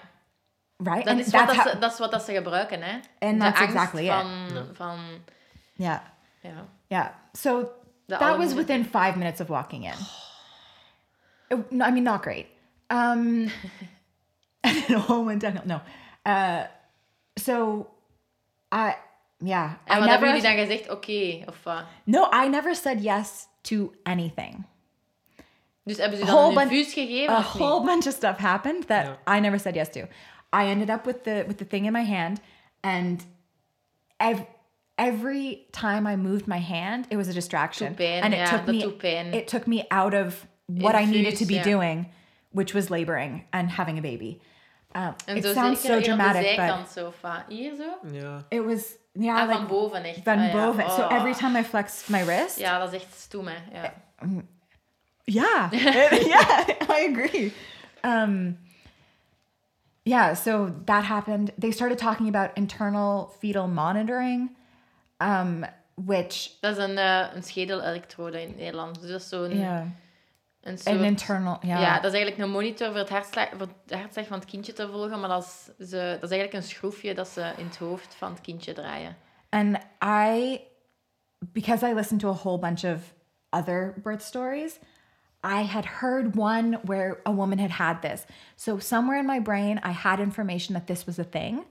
Right? Dat and is, wat dat, how- ze, dat is wat dat ze gebruiken, hè. And de that's angst exactly it. van, Ja. van... yeah. Ja. Yeah. So De that was armoede. within five minutes of walking in. It- no, I mean, not great. Um, and it all went downhill. No. Uh, so I, yeah. En I wat hebben never, jullie dan gezegd? Oké, okay, of wat? no, I never said yes to anything. Dus hebben ze A dan whole een bunch- infuus gegeven a of niet? whole bunch of stuff happened that Yeah. I never said yes to. I ended up with the with the thing in my hand, and ev- every time I moved my hand, it was a distraction, Doet pijn, and it ja, took me doet it took me out of what I needed to be Infuus, ja. doing, which was laboring and having a baby. Um, En it zo sounds zeker so hier op de dramatic, but zijkant zo, of? Hier zo? Ja. it was yeah, Ah, van like boven echt. van Ah, ja. boven. So Oh. every time I flexed my wrist, Ja, dat is echt stoem, hè. Ja. Yeah. yeah, I agree. Um, yeah, so that happened. They started talking about internal fetal monitoring, um, which, Dat is een, eh, een schedelelektrode in Nederland. Dus dat is zo'n yeah, een soort... an internal, yeah. Ja, dat is eigenlijk een monitor voor, het hartslag, voor de hartslag van het kindje te volgen. Maar dat is, ze, dat is eigenlijk een schroefje dat ze in het hoofd van het kindje draaien. And I, because I listened to a whole bunch of other birth stories, I had heard one where a woman had had this. So somewhere in my brain, I had information that this was a thing.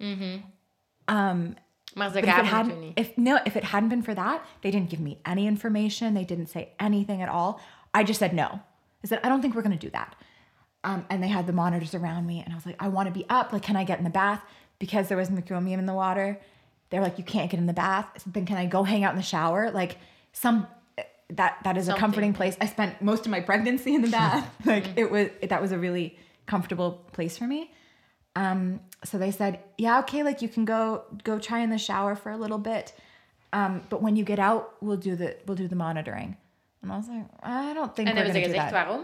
Um, Maar ze But if it gaven het hadn't, niet. if no, if it hadn't been for that, they didn't give me any information. They didn't say anything at all. I just said no. I said I don't think we're gonna do that. Um, and they had the monitors around me, and I was like, I want to be up. Like, can I get in the bath? Because there was meconium in the water. They're like, you can't get in the bath. I said, then can I go hang out in the shower? Like some that that is a comforting place. I spent most of my pregnancy in the bath. like it was that was a really comfortable place for me. Um, so they said, yeah, okay, like you can go go try in the shower for a little bit, um, but when you get out, we'll do the we'll do the monitoring. And I was like, I don't think En we're hebben ze gonna do gezegd that. waarom?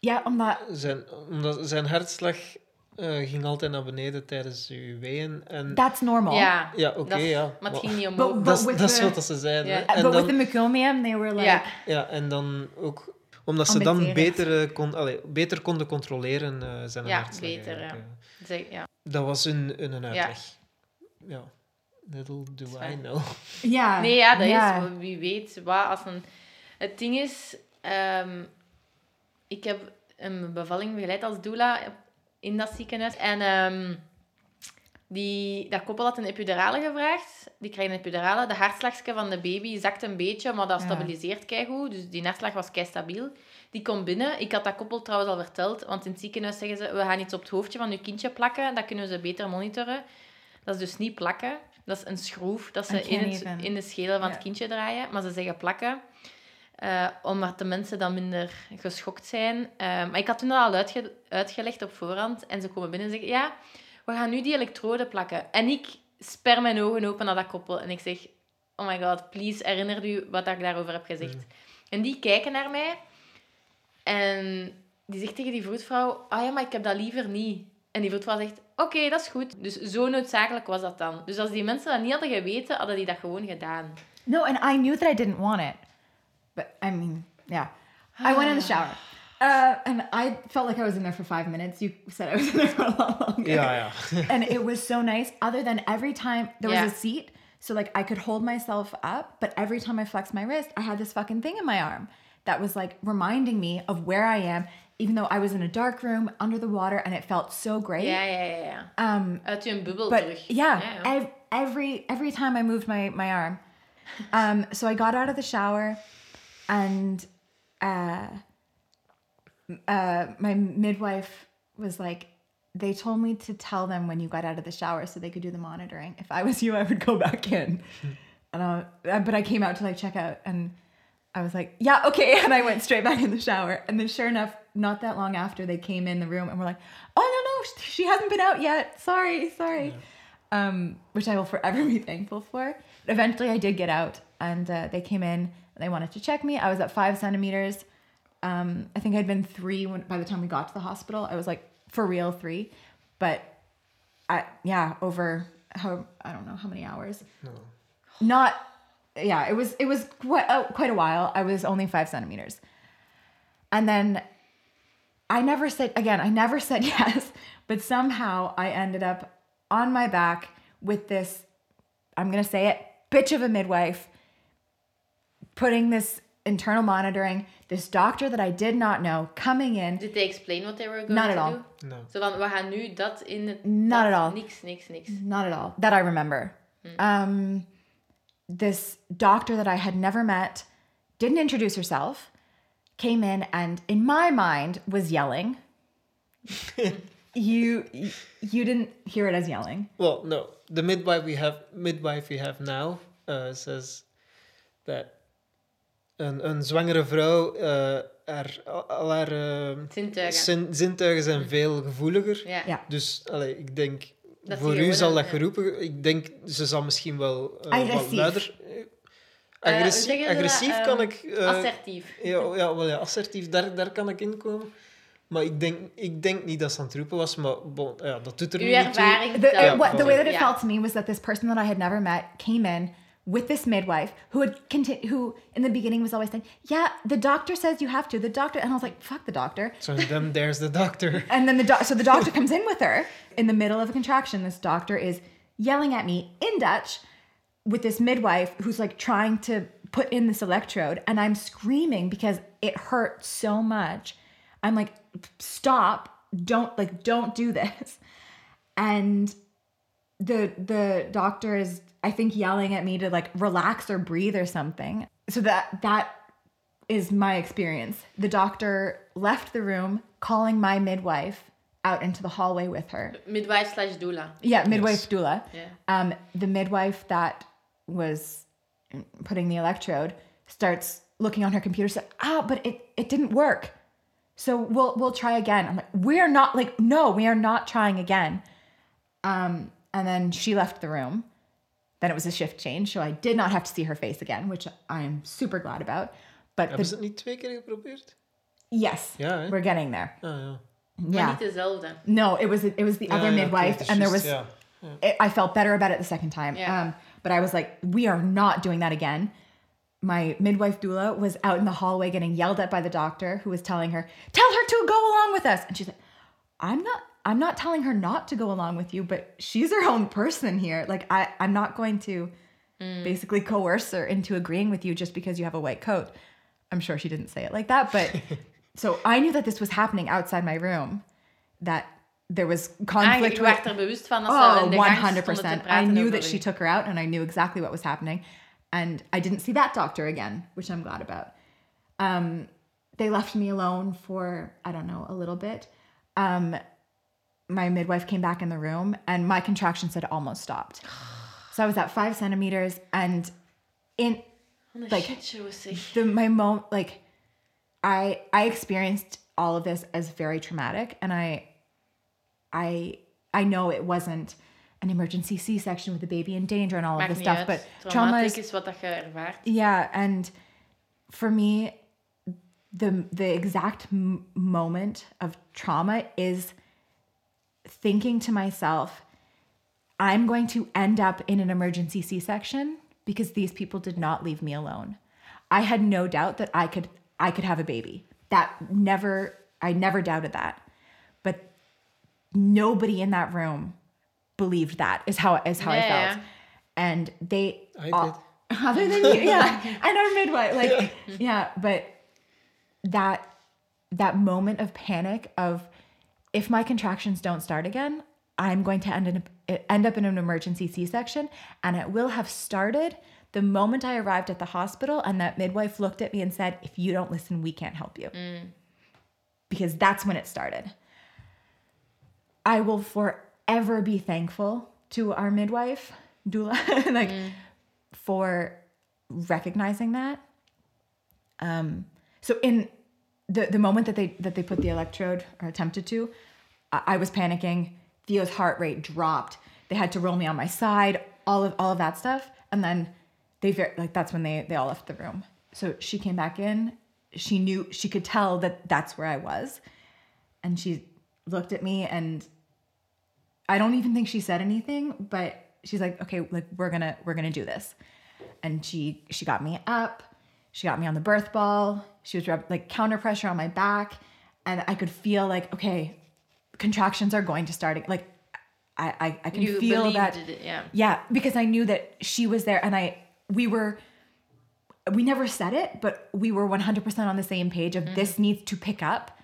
Ja, omdat Zijn, omdat zijn hartslag eh, ging altijd naar beneden tijdens uw weeën. En, that's normal. Ja, Ja, oké, dat is- ja. Maar het ging niet But- omhoog. dat is, with dat is the- wat ze zeiden. Ja. hè. En but dan, with the meconium, they were like, Ja. ja, en dan ook omdat ze dan beter, eh, kon, allee, beter konden controleren eh, zijn Ja, hartslag. beter, eigenlijk, ja. Zeg, ja. Dat was hun, hun een Ja. uitleg. Ja. Little do I fijn. know. ja, Nee, ja, dat ja. is, wie weet, wat als een... Het ding is, ehm, ik heb een bevalling begeleid als doula in dat ziekenhuis. En ehm, die, dat koppel had een epidurale gevraagd. Die kreeg een epidurale. De hartslagje van de baby zakt een beetje, maar dat Ja. stabiliseert keigoed. Dus die hartslag was kei stabiel. Die komt binnen. Ik had dat koppel trouwens al verteld, want in het ziekenhuis zeggen ze, we gaan iets op het hoofdje van je kindje plakken. Dat kunnen ze beter monitoren. Dat is dus niet plakken. Dat is een schroef dat ze in, het, in de schedel van Ja. het kindje draaien. Maar ze zeggen plakken. Eh, omdat de mensen dan minder geschokt zijn. Eh, maar ik had toen al uitge- uitgelegd op voorhand. En ze komen binnen en zeggen... Ja, we gaan nu die elektroden plakken. En ik sper mijn ogen open naar dat koppel. En ik zeg... Oh my god, please, herinner u wat ik daarover heb gezegd. En die kijken naar mij. En die zegt tegen die vroedvrouw... Ah ja, maar ik heb dat liever niet. En die vroedvrouw zegt... Oké, dat is goed. Dus zo noodzakelijk was dat dan. Dus als die mensen dat niet hadden geweten, hadden die dat gewoon gedaan. No, and I knew that I didn't want it. But I mean, yeah. I went in the shower. Uh, and I felt like I was in there for five minutes. You said I was in there for a lot longer. Ja, ja. and it was so nice. Other than every time there Yeah. was a seat, so like I could hold myself up, but every time I flexed my wrist, I had this fucking thing in my arm that was like reminding me of where I am, even though I was in a dark room under the water, and it felt so great. Yeah, yeah, yeah. ja. Um, Uit je bubbel but terug. yeah, ev- every every time I moved my my arm. Um, so I got out of the shower, and uh, uh, my midwife was like, they told me to tell them when you got out of the shower so they could do the monitoring. If I was you, I would go back in. and I, uh, but I came out to like check out, and I was like, yeah, okay. And I went straight back in the shower. And then, sure enough, not that long after, they came in the room and were like, oh no no, she hasn't been out yet. Sorry, sorry. Um, which I will forever be thankful for. But Eventually, I did get out, and uh, they came in they wanted to check me. I was at five centimeters. Um, I think I'd been three when, by the time we got to the hospital. I was like for real three, but I yeah over how I don't know how many hours. No. Not yeah it was it was quite uh, quite a while. I was only five centimeters, and then I never said again. I never said yes, but somehow I ended up on my back with this. I'm gonna say it, bitch of a midwife, putting this internal monitoring. This doctor that I did not know coming in. Did they explain what they were going Not to at all. do? No. Zo van, we gaan nu dat in het... Not dat- at all. Niks, niks, niks. Not at all. That I remember. Um, this doctor that I had never met didn't introduce herself, came in and, in my mind, was yelling. you you didn't hear it as yelling. Well, no. The midwife we have midwife we have now uh, says that een, een zwangere vrouw, uh, haar, al haar uh, Zintuigen. zin- zintuigen zijn veel gevoeliger. Ja. Ja. Dus allee, ik denk, Dat voor u zal dat ja. geroepen. Ik denk, ze zal misschien wel eh, wat Agressief. luider. eh, Eh, Agressie- dat? agressief kan ik. eh, Assertief. ja, ja, wel, ja, assertief, daar, daar kan ik in komen. Maar ik denk, ik denk niet dat ze aan het roepen was, maar bon, ja, dat doet er Uw nu niet toe. ervaring... The, Ja, what, the way that it felt to me was that this person that I had never met came in with this midwife who had conti- who in the beginning was always saying, "Yeah, the doctor says you have to." The doctor, and I was like, "Fuck the doctor." So then there's the doctor. And then the doc- so the doctor comes in with her in the middle of a contraction. This doctor is yelling at me in Dutch with this midwife who's like trying to put in this electrode, and I'm screaming because it hurt so much. I'm like, "Stop! Don't like, don't do this!" And the the doctor is I think yelling at me to like relax or breathe or something. So that that is my experience. The doctor left the room, calling my midwife out into the hallway with her. Midwife slash doula. Yeah, midwife doula. Yeah. Um, the midwife that was putting the electrode starts looking on her computer. Said, "Ah, but it it didn't work. So we'll we'll try again." I'm like, "We're not like no, we are not trying again." Um, and then she left the room. Then it was a shift change, so I did not have to see her face again, which I am super glad about. But Hebben the, ze het niet twee keer geprobeerd? yes, Ja, hè? we're getting there. Ah, ja. Maar Yeah. niet dezelfde. No, it was it was the Ja, other ja, oké, midwife, het is and there was juist, ja. it, I felt better about it the second time. Yeah. Um, but I was like, we are not doing that again. My midwife doula was out in the hallway getting yelled at by the doctor who was telling her, tell her to go along with us. And she's like, I'm not, I'm not telling her not to go along with you, but she's her own person here. Like I, I'm not going to basically coerce her into agreeing with you just because you have a white coat. I'm sure she didn't say it like that, but so I knew that this was happening outside my room, that there was conflict. je with- werd er bewust van als Oh, in de gang stonden te 100%. I knew that she took her out and I knew exactly what was happening. And I didn't see that doctor again, which I'm glad about. Um, they left me alone for, I don't know, a little bit. Um, my midwife came back in the room and my contractions had almost stopped. So I was at five centimeters and in oh, een like- the my moment like i i experienced all of this as very traumatic and i i i know it wasn't an emergency c-section with the baby in danger and all of this stuff uit. but trauma is is wat dat je ervaart. yeah and for me the the exact m- moment of trauma is thinking to myself i'm going to end up in an emergency c-section because these people did not leave me alone. I had no doubt that i could i could have a baby. That never i never doubted that. But nobody in that room believed that is how is how i felt. yeah. and they I all- other than you yeah. And our midwife like yeah but that that moment of panic of if my contractions don't start again i'm going to end in end up in an emergency C-section and it will have started the moment I arrived at the hospital and that midwife looked at me and said, "If you don't listen, we can't help you." Because that's when it started. I will forever be thankful to our midwife, doula, like for recognizing that. Um, so in the the moment that they that they put the electrode or attempted to, I, I was panicking. Theo's heart rate dropped. They had to roll me on my side. All of all of that stuff, and then they ver- like that's when they they all left the room. So she came back in. She knew she could tell that that's where I was, and she looked at me and I don't even think she said anything, but she's like, okay, like we're gonna we're gonna do this. And she she got me up, she got me on the birth ball, she was like counter pressure on my back, and I could feel like, okay, contractions are going to start. Like I I, I can You feel that it, yeah. yeah, because I knew that she was there and I we were we never said it, but we were 100% on the same page of this needs to pick up.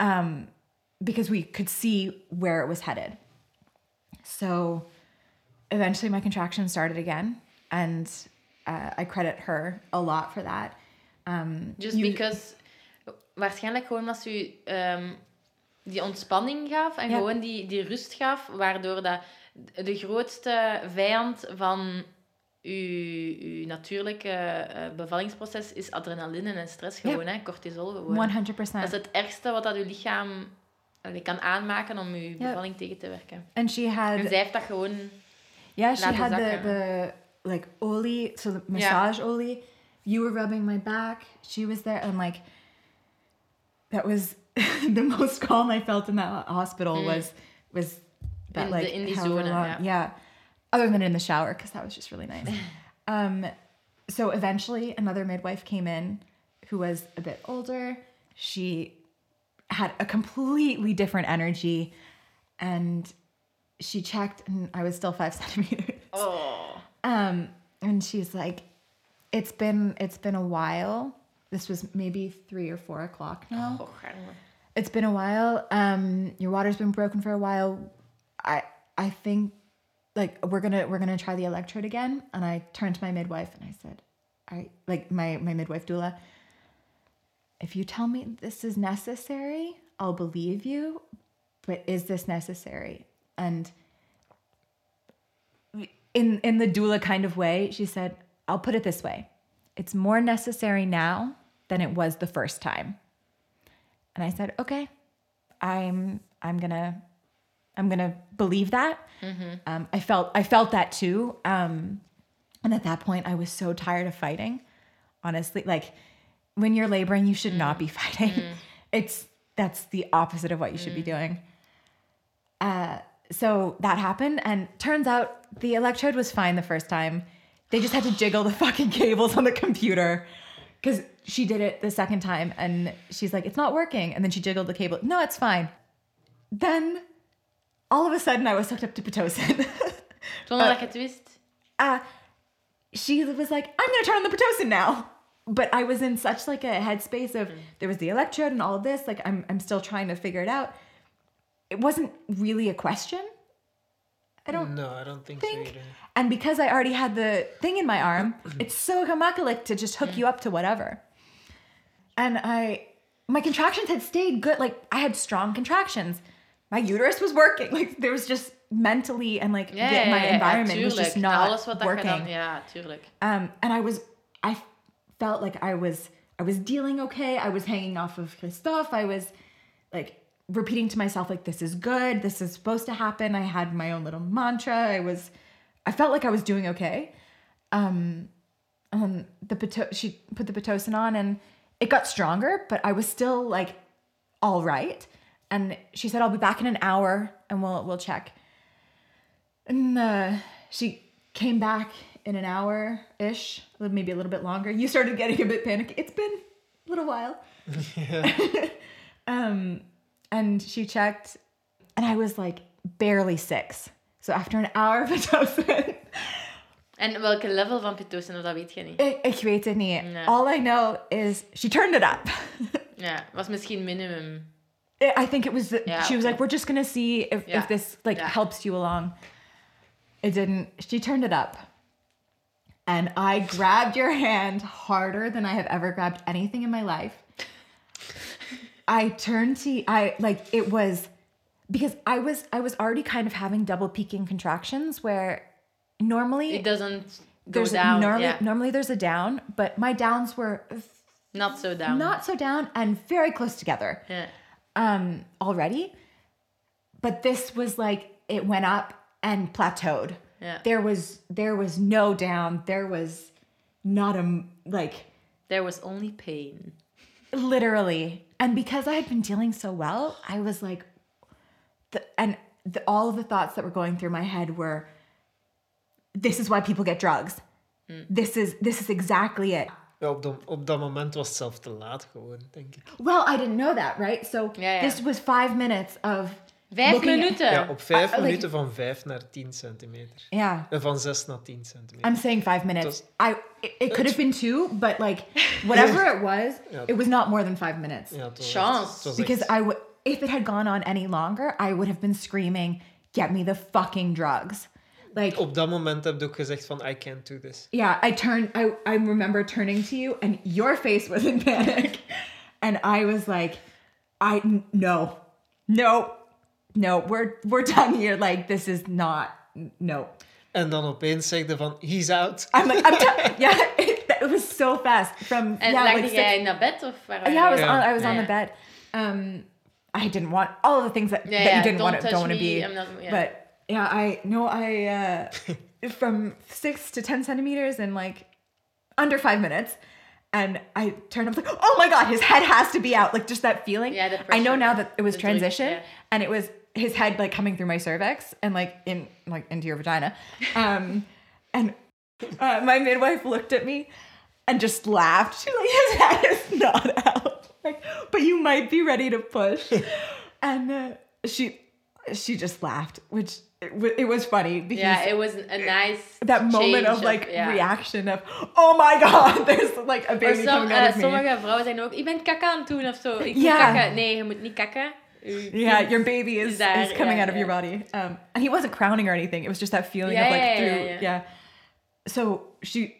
Um because we could see where it was headed. So eventually my contractions started again and uh, I credit her a lot for that. Um Just you- because waarschijnlijk gewoon als u ehm, die ontspanning gaf en Ja. gewoon die, die rust gaf, waardoor dat de grootste vijand van uw, uw natuurlijke eh, bevallingsproces is adrenaline en stress Ja. gewoon, hè, cortisol gewoon. 100%. Dat is het ergste wat dat uw lichaam allee, kan aanmaken om uw Ja. bevalling tegen te werken. and she had En zij heeft dat gewoon... Yeah, she laten had the, the like Oli, so the massage Oli. You were rubbing my back. She was there, and like that was the most calm I felt in that hospital was was that Mm. In the- like in die however long- yeah. yeah. Other than in the shower, because that was just really nice. um, so eventually, another midwife came in, who was a bit older. She had a completely different energy, and she checked, and I was still five centimeters. Oh. Um, and she's like, "It's been it's been a while. This was maybe three or four o'clock now. Och, arme. It's been a while. Um, your water's been broken for a while. I I think like we're gonna we're gonna try the electrode again." And I turned to my midwife and I said, "I like my my midwife doula. If you tell me this is necessary, I'll believe you. But is this necessary?" And in in the doula kind of way, she said, "I'll put it this way: it's more necessary now than it was the first time." And I said, "Okay, I'm I'm gonna I'm gonna believe that." Um, I felt I felt that too. Um, and at that point, I was so tired of fighting. Honestly, like when you're laboring, you should not be fighting. It's that's the opposite of what you should be doing. Uh, so that happened, and turns out the electrode was fine the first time. They just had to jiggle the fucking cables on the computer because she did it the second time, and she's like, "It's not working," and then she jiggled the cable. No, it's fine. Then all of a sudden, I was hooked up to pitocin. Zonder dat je het wist. uh, she was like, I'm gonna turn on the Pitocin now. But I was in such like a headspace of there was the electrode and all of this. Like I'm I'm still trying to figure it out. It wasn't really a question. I don't No, I don't think, think. so either. And because I already had the thing in my arm, it's so gemakkelijk to just hook you up to whatever. And I, my contractions had stayed good. Like I had strong contractions. My uterus was working. Like there was just mentally and like Ja, the- ja, my ja, ja, environment was just not Alles wat dat je working. dan... Ja, tuurlijk. Um, and I was, I felt like I was, I was dealing okay. I was hanging off of Christophe. I was like repeating to myself, like, this is good. This is supposed to happen. I had my own little mantra. I was, I felt like I was doing okay. Um, um, the pito- she put the pitocin on and it got stronger, but I was still like all right. And she said, I'll be back in an hour and we'll, we'll check. And uh, she came back in an hour ish, maybe a little bit longer. You started getting a bit panicky. It's been a little while. yeah. um, and she checked, and I was like barely six. So after an hour of Pitocin, En welke level van pitocin, dat weet je niet. ik, ik weet het niet. Nee. All I know is she turned it up. Ja, was misschien minimum. I I think it was. The, Yeah, she was okay. like, "We're just gonna see if, Yeah. if this like Yeah. helps you along." It didn't. She turned it up, and I grabbed your hand harder than I have ever grabbed anything in my life. I turned to I like it was because I was I was already kind of having double peaking contractions where normally It doesn't go there's down. normally yeah. normally there's a down, but my downs were Not so down. not so down and very close together Yeah. um already but this was like it went up and plateaued Yeah. there was there was no down there was not a like There was only pain. Literally. And because i had been dealing so well i was like the, and the, all of the thoughts that were going through my head were this is why people get drugs. Mm. This is this is exactly it. Ja, op, dat, op dat moment was het zelf te laat gewoon, denk ik. well i didn't know that right? So Ja, ja. this was five minutes of Vijf minuten. Ja, op vijf Ah, like- minuten van 5 naar 10 centimeter. yeah En van 6 naar 10 centimeter. I'm saying five minutes. I it, it could have been two, but like whatever it was, it was not more than five minutes. ja, Chance. echt- Because echt- I would, if it had gone on any longer, I would have been screaming, "Get me the fucking drugs!" Like, Op dat moment heb je ook gezegd van, I can't do this. yeah, I turned. I I remember turning to you, and your face was in panic, and I was like, "I no, no, no, we're we're done here. Like, this is not no." En dan opeens zeg je van, he's out. I'm like, I'm t- yeah, it, it was so fast from En yeah, lag like jij six- naar bed of waar yeah, I was Yeah. on I was on the bed. Um, I didn't want all of the things that, Yeah, that yeah, you didn't don't want to don't want to be. I'm not- yeah. But yeah, I no, I uh, from six to ten centimeters in like under five minutes. And I turned up like, oh my god, his head has to be out. Like just that feeling. Yeah, the I know now that it was the drug, transition, yeah. and it was his head like coming through my cervix and like in like into your vagina. Um, and uh, my midwife looked at me and just laughed. She's like, his head is not out. Like, but you might be ready to push. and uh, she she just laughed, which it, w- it was funny because Yeah, it was a nice that moment change of like yeah. reaction of oh my god, there's like a baby som- coming out eh, of me. sommige vrouwen zijn ook, je bent kaka aan het doen of zo. Ik Ja. kakken. Nee, je moet niet kakken. Yeah, your baby is, is coming ja, out of your body. Um, and he wasn't crowning or anything. It was just that feeling Yeah, of like yeah, through, yeah, yeah, yeah. So she,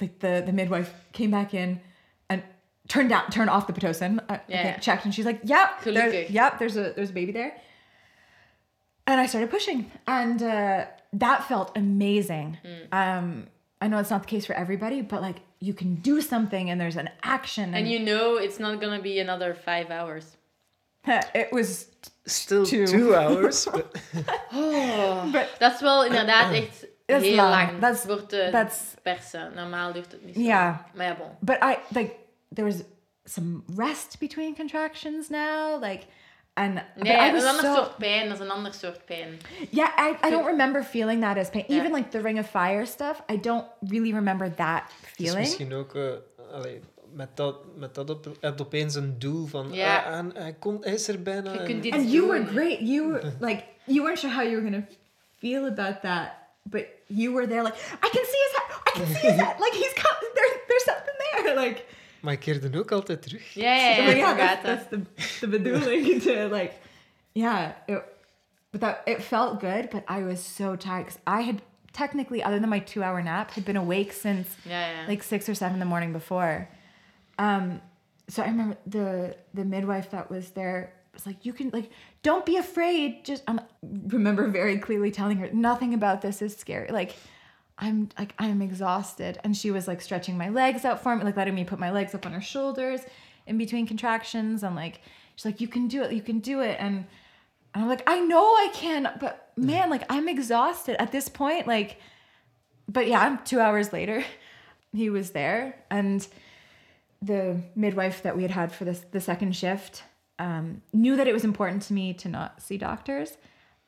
like the the midwife came back in and turned down, turned off the pitocin. I, I Yeah. think, checked, and she's like, "Yep, there, Gelukkig. yep, there's a there's a baby there." And I started pushing, and uh, that felt amazing. Hmm. Um, I know it's not the case for everybody, but like you can do something, and there's an action, And you know it's not gonna be another five hours. It was, Still Two. two, hours. but- but Dat is wel inderdaad echt Dat is heel lang. lang Dat is- voor te that's persen. Normaal duurt het niet zo Ja. lang. Maar ja, bon. but I like there was some rest between contractions now, like, and but Nee, I dat is was een ander so soort pijn. Dat is een ander soort pijn. yeah. I, I don't remember feeling that as pain. Yeah. Even like the Ring of Fire stuff, I don't really remember that Het is feeling. misschien ook... allee, met dat, met dat op, heb je opeens een doel van... Ja. ah, en hij, komt, hij is er bijna. Je en- kunt dit And you were great. You were like you weren't sure how you were gonna feel about that, but you were there. Like I can see his head. I can see his head. Like he's coming. There, there's something there. Like Maar ik keerde ook altijd terug. Ja, ja, ja. But ik yeah, vergaat that's, dat. that's the the bedoeling to like, yeah. It, but that it felt good, but I was so tired because I had technically, other than my two hour nap, had been awake since Ja, ja. like six or seven in the morning before. Um, so I remember the the midwife that was there was like, "You can like, don't be afraid. Just I remember very clearly telling her nothing about this is scary. Like, I'm like I'm exhausted, and she was like stretching my legs out for me, like letting me put my legs up on her shoulders in between contractions, and like she's like, "You can do it. You can do it." And and I'm like, I know I can, but man, like I'm exhausted at this point. Like, but yeah, two hours later, he was there, and the midwife that we had had for this the second shift um, knew that it was important to me to not see doctors,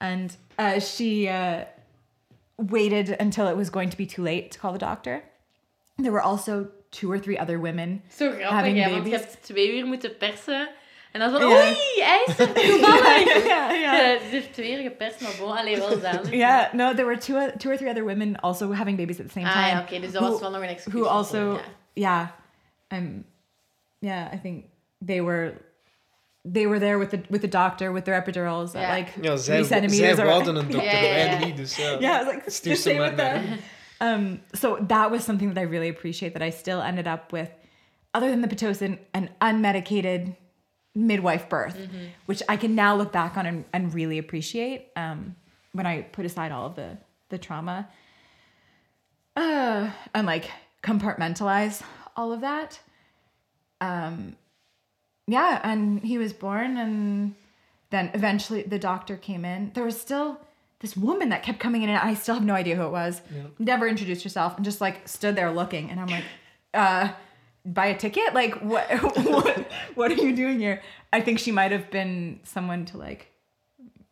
and uh, she uh, waited until it was going to be too late to call the doctor. There were also two or three other women. Zo grappig, Having hè, want je babies. hebt twee uur moeten persen. En dan van, Ja. oei, hij is er toevallig. yeah, Ja, Ze heeft twee uur geperst, maar bon, alleen wel dan. Yeah, no, there were two two or three other women also having babies at the same Ah time. ja, oké, dus dat who- was wel nog een excuus. who also Ja. yeah um yeah i think they were they were there with the with the doctor with their epidurals at like Ja, zij, three centimeters. or- wouden een dokter, Ja, ja, ja. Dus ja, yeah, I was like stuur the ze same with them. Um, so that was something that I really appreciate that I still ended up with, other than the pitocin, an unmedicated midwife birth, which I can now look back on and, and really appreciate um, when I put aside all of the the trauma uh, and like compartmentalize all of that. Um, yeah, and he was born, and then eventually the doctor came in. There was still this woman that kept coming in, and I still have no idea who it was. Never introduced herself, and just like stood there looking, and I'm like, uh, buy a ticket? Like, what, what, what are you doing here? I think she might have been someone to like,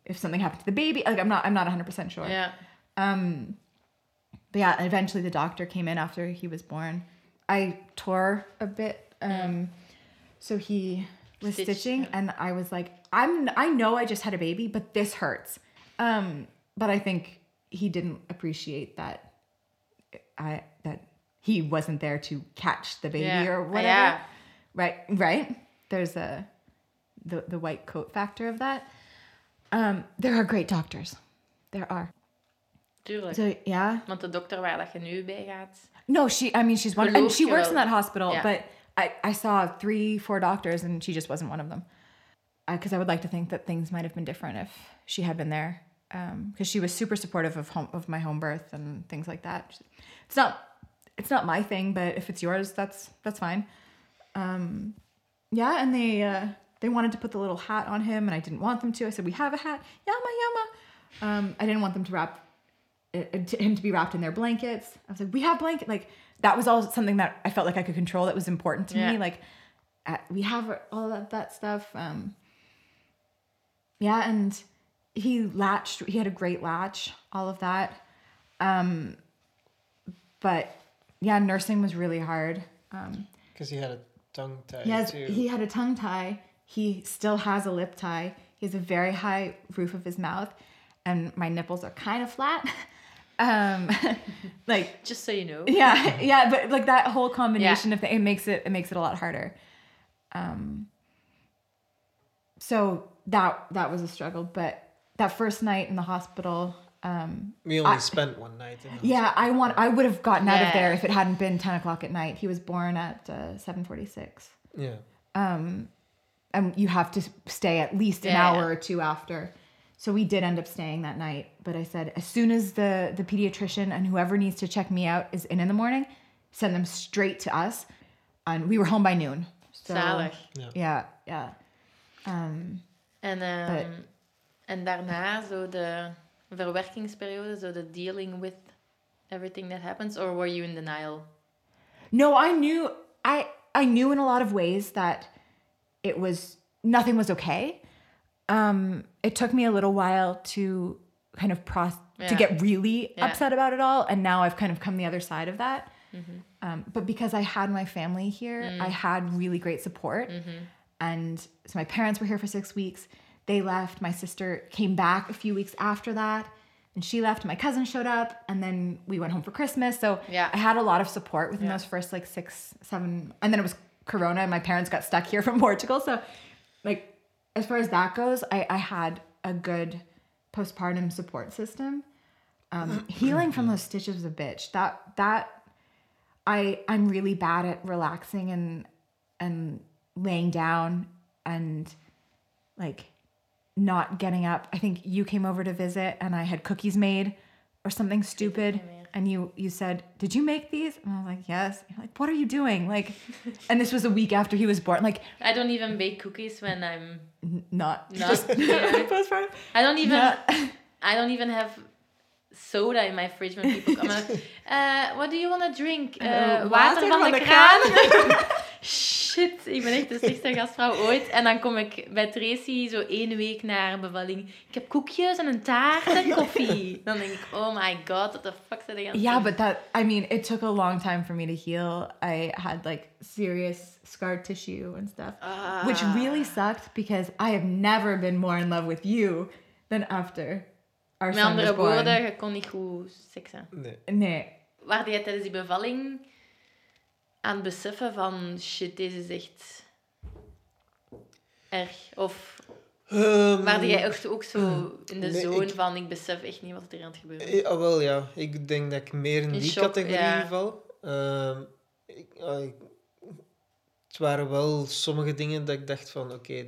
if something happened to the baby. Like, I'm not, I'm not 100 percent sure. Yeah. Um, but yeah, eventually the doctor came in after he was born. I tore a bit. Um, so he was Stitch, stitching, yeah. and I was like, I'm, I know I just had a baby, but this hurts. Um, but I think he didn't appreciate that I that he wasn't there to catch the baby Yeah. or whatever. yeah. Right, right. There's a the the white coat factor of that. Um, there are great doctors. There are. Tuurlijk. So yeah. Want de dokter waar dat je nu bij gaat... No, she. I mean, she's one, and she works in that hospital. Yeah. But I, I saw three, four doctors, and she just wasn't one of them. Because I would like to think that things might have been different if she had been there. Because she was super supportive of home of my home birth and things like that. It's not, it's not my thing, but if it's yours, that's that's fine. Um, yeah, and they uh, they wanted to put the little hat on him, and I didn't want them to. I said, "We have a hat, yama yama." Um, I didn't want them to wrap him to be wrapped in their blankets. I was like, we have blanket. Like that was all something that I felt like I could control. That was important to Yeah. me. Like uh, we have all that that stuff. Um, yeah, and he latched. He had a great latch. All of that. Um, but yeah, nursing was really hard. Um, Because he had a tongue tie he he had a tongue tie. He still has a lip tie. He has a very high roof of his mouth, and my nipples are kind of flat. um, like Just so you know. yeah, yeah, but like that whole combination of things, it makes it it makes it a lot harder. Um, so that that was a struggle, but that first night in the hospital, um, we only I- spent one night in the yeah, I want I would have gotten out of there if it hadn't been ten o'clock at night. He was born at uh, seven forty six Yeah. um, and you have to stay at least an Yeah, hour or two after. So we did end up staying that night. But I said, as soon as the the pediatrician and whoever needs to check me out is in in the morning, send them straight to us. And we were home by noon. So, Zalig. Yeah, yeah. Um, En, ehm, But- en daarna zo de verwerkingsperiode, zo de dealing with everything that happens, or were you in denial? no, I knew I I knew in a lot of ways that it was nothing was okay. Um, it took me a little while to kind of process to get really Yeah. upset about it all, and now I've kind of come the other side of that. Um, but because I had my family here, I had really great support, and so my parents were here for six weeks. They left. My sister came back a few weeks after that, and she left. My cousin showed up, and then we went home for Christmas. So Yeah. I had a lot of support within Yeah. those first like six, seven, and then it was Corona, and my parents got stuck here from Portugal. So, like, as far as that goes, I, I had a good postpartum support system. Um, healing from those stitches was a bitch. That that I I'm really bad at relaxing and and laying down and like not getting up. I think you came over to visit and I had cookies made or something stupid niet meer. And you you said, "Did you make these?" And I was like, "Yes." You're like, "What are you doing?" Like and this was a week after he was born. Like I don't even bake cookies when I'm n- not Not- just postpartum. I don't even. I don't even have soda in my fridge when people come. Like, uh, what do you want to drink? Uh, Uh, water, van, de, kraan. Shit, ik ben echt de slechtste gastvrouw ooit. En dan kom ik bij Tracy zo één week na haar bevalling. Ik heb koekjes en een taart en koffie. Dan denk ik, oh my god, what the fuck zijn die aan het Yeah, but that I mean, it took a long time for me to heal. I had like serious scar tissue and stuff, which Ah. really sucked because I have never been more in love with you than after our Met son was andere woorden, je kon niet goed seksen. Nee. Nee. Waar jij tijdens die bevalling aan het beseffen van shit, deze is echt erg? Of waarde jij echt ook zo in de Nee, zone ik- van ik besef echt niet wat er aan het gebeuren is? Ja, Eh, wel ja. Ik denk dat ik meer in In die shock, categorie ja. val. Ehm, ik, ah, ik- het waren wel sommige dingen dat ik dacht van, oké,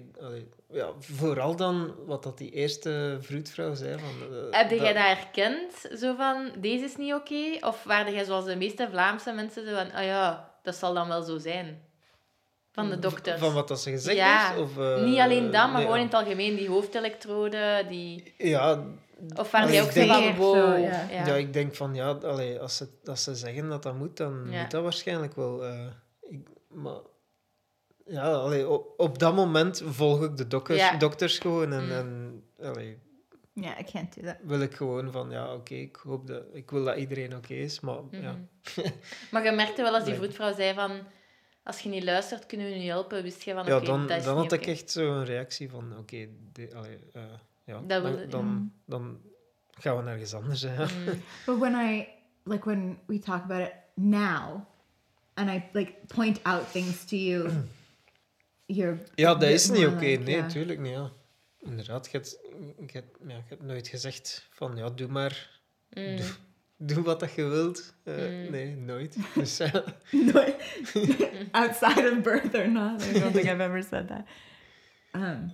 ja, vooral dan wat dat die eerste vroedvrouw zei. Van, eh, Heb jij dat- dat herkend? Zo van, deze is niet oké? Of waarde jij zoals de meeste Vlaamse mensen zo van, ah ja, dat zal dan wel zo zijn? Van de dokters. Van wat dat ze gezegd Ja, heeft? Of, eh, Niet alleen dat, maar nee, gewoon in het algemeen. Die hoofdelektroden, die... Ja, Of waar Allee, jij ook denk- van, wow. Ja. ja. ja. ik denk van, ja, allee, als, ze, als ze zeggen dat dat moet, dan Ja. moet dat waarschijnlijk wel. eh, ik, maar ja, allee, op, op dat moment volg ik de dokters, Ja. dokters gewoon en, Mm. en allee, Yeah, I can't do that. wil ik gewoon van, ja, oké, ik hoop dat, ik wil dat iedereen oké is, maar ja. Mhm. Maar je merkte wel als die Nee. vroedvrouw zei van... Als je niet luistert, kunnen we je niet helpen. Wist je van, Ja, oké, dan, dat is dan niet had ik echt zo'n reactie van, oké, eh, ja, Dat wil- dan, dan, dan gaan we nergens anders. Hè. Mm. But when I like when we talk about it now, and I like point out things to you, you're Ja, dat is niet oké. like, nee, yeah. natuurlijk niet. Ja. Inderdaad, je hebt, je, hebt, ja, je hebt nooit gezegd van ja, doe maar, Mm. doe, doe wat dat je wilt. Eh, Mm. Nee, nooit. Dus ja, No, outside of birth or not. I don't think I've ever said that. Um,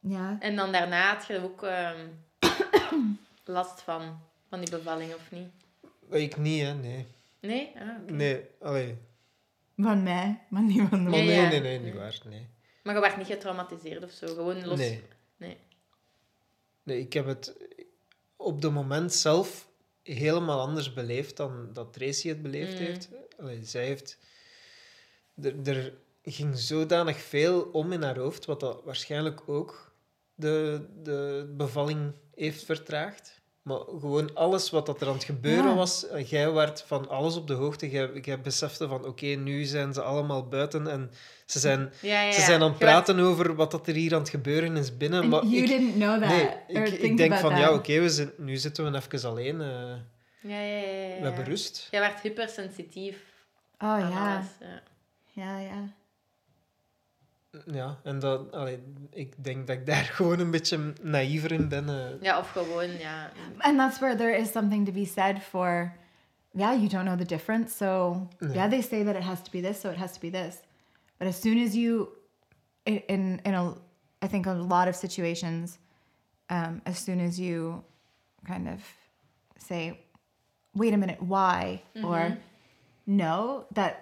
yeah. En dan daarna had je ook ehm, last van, van die bevalling, of niet? ik niet, hè, nee. Nee? Ah. Nee, allee. Van mij, maar niet van de Ja, nee, ja. nee, nee, niet waar, nee. Maar je werd niet getraumatiseerd of zo? Gewoon los? Nee. Nee. Nee, ik heb het op de moment zelf helemaal anders beleefd dan dat Tracy het beleefd Mm. heeft. Allee, zij heeft... Er, er ging zodanig veel om in haar hoofd, wat dat waarschijnlijk ook de, de bevalling heeft vertraagd. Maar gewoon alles wat dat er aan het gebeuren Ja. was, eh, jij werd van alles op de hoogte. Jij, jij besefte van, oké, nu zijn ze allemaal buiten en ze zijn, Ja, ja, ze ja. zijn aan het werd- praten over wat dat er hier aan het gebeuren is binnen. And maar you ik, didn't know that. Nee, ik, denk van that. ja, oké, we zitten nu zitten we even alleen. eh, Ja, ja, ja. ja, we hebben ja. rust. Jij werd hypersensitief Oh aan yeah, alles. Ja. yeah, yeah. Ja, en dat, allee, ik denk dat ik daar gewoon een beetje naïver in ben. eh. ja, of gewoon, ja. And that's where there is something to be said for, yeah, you don't know the difference. So, No. yeah, they say that it has to be this, so it has to be this. But as soon as you, in in, in a, I think a lot of situations, um, as soon as you kind of say, wait a minute, why, or no, that,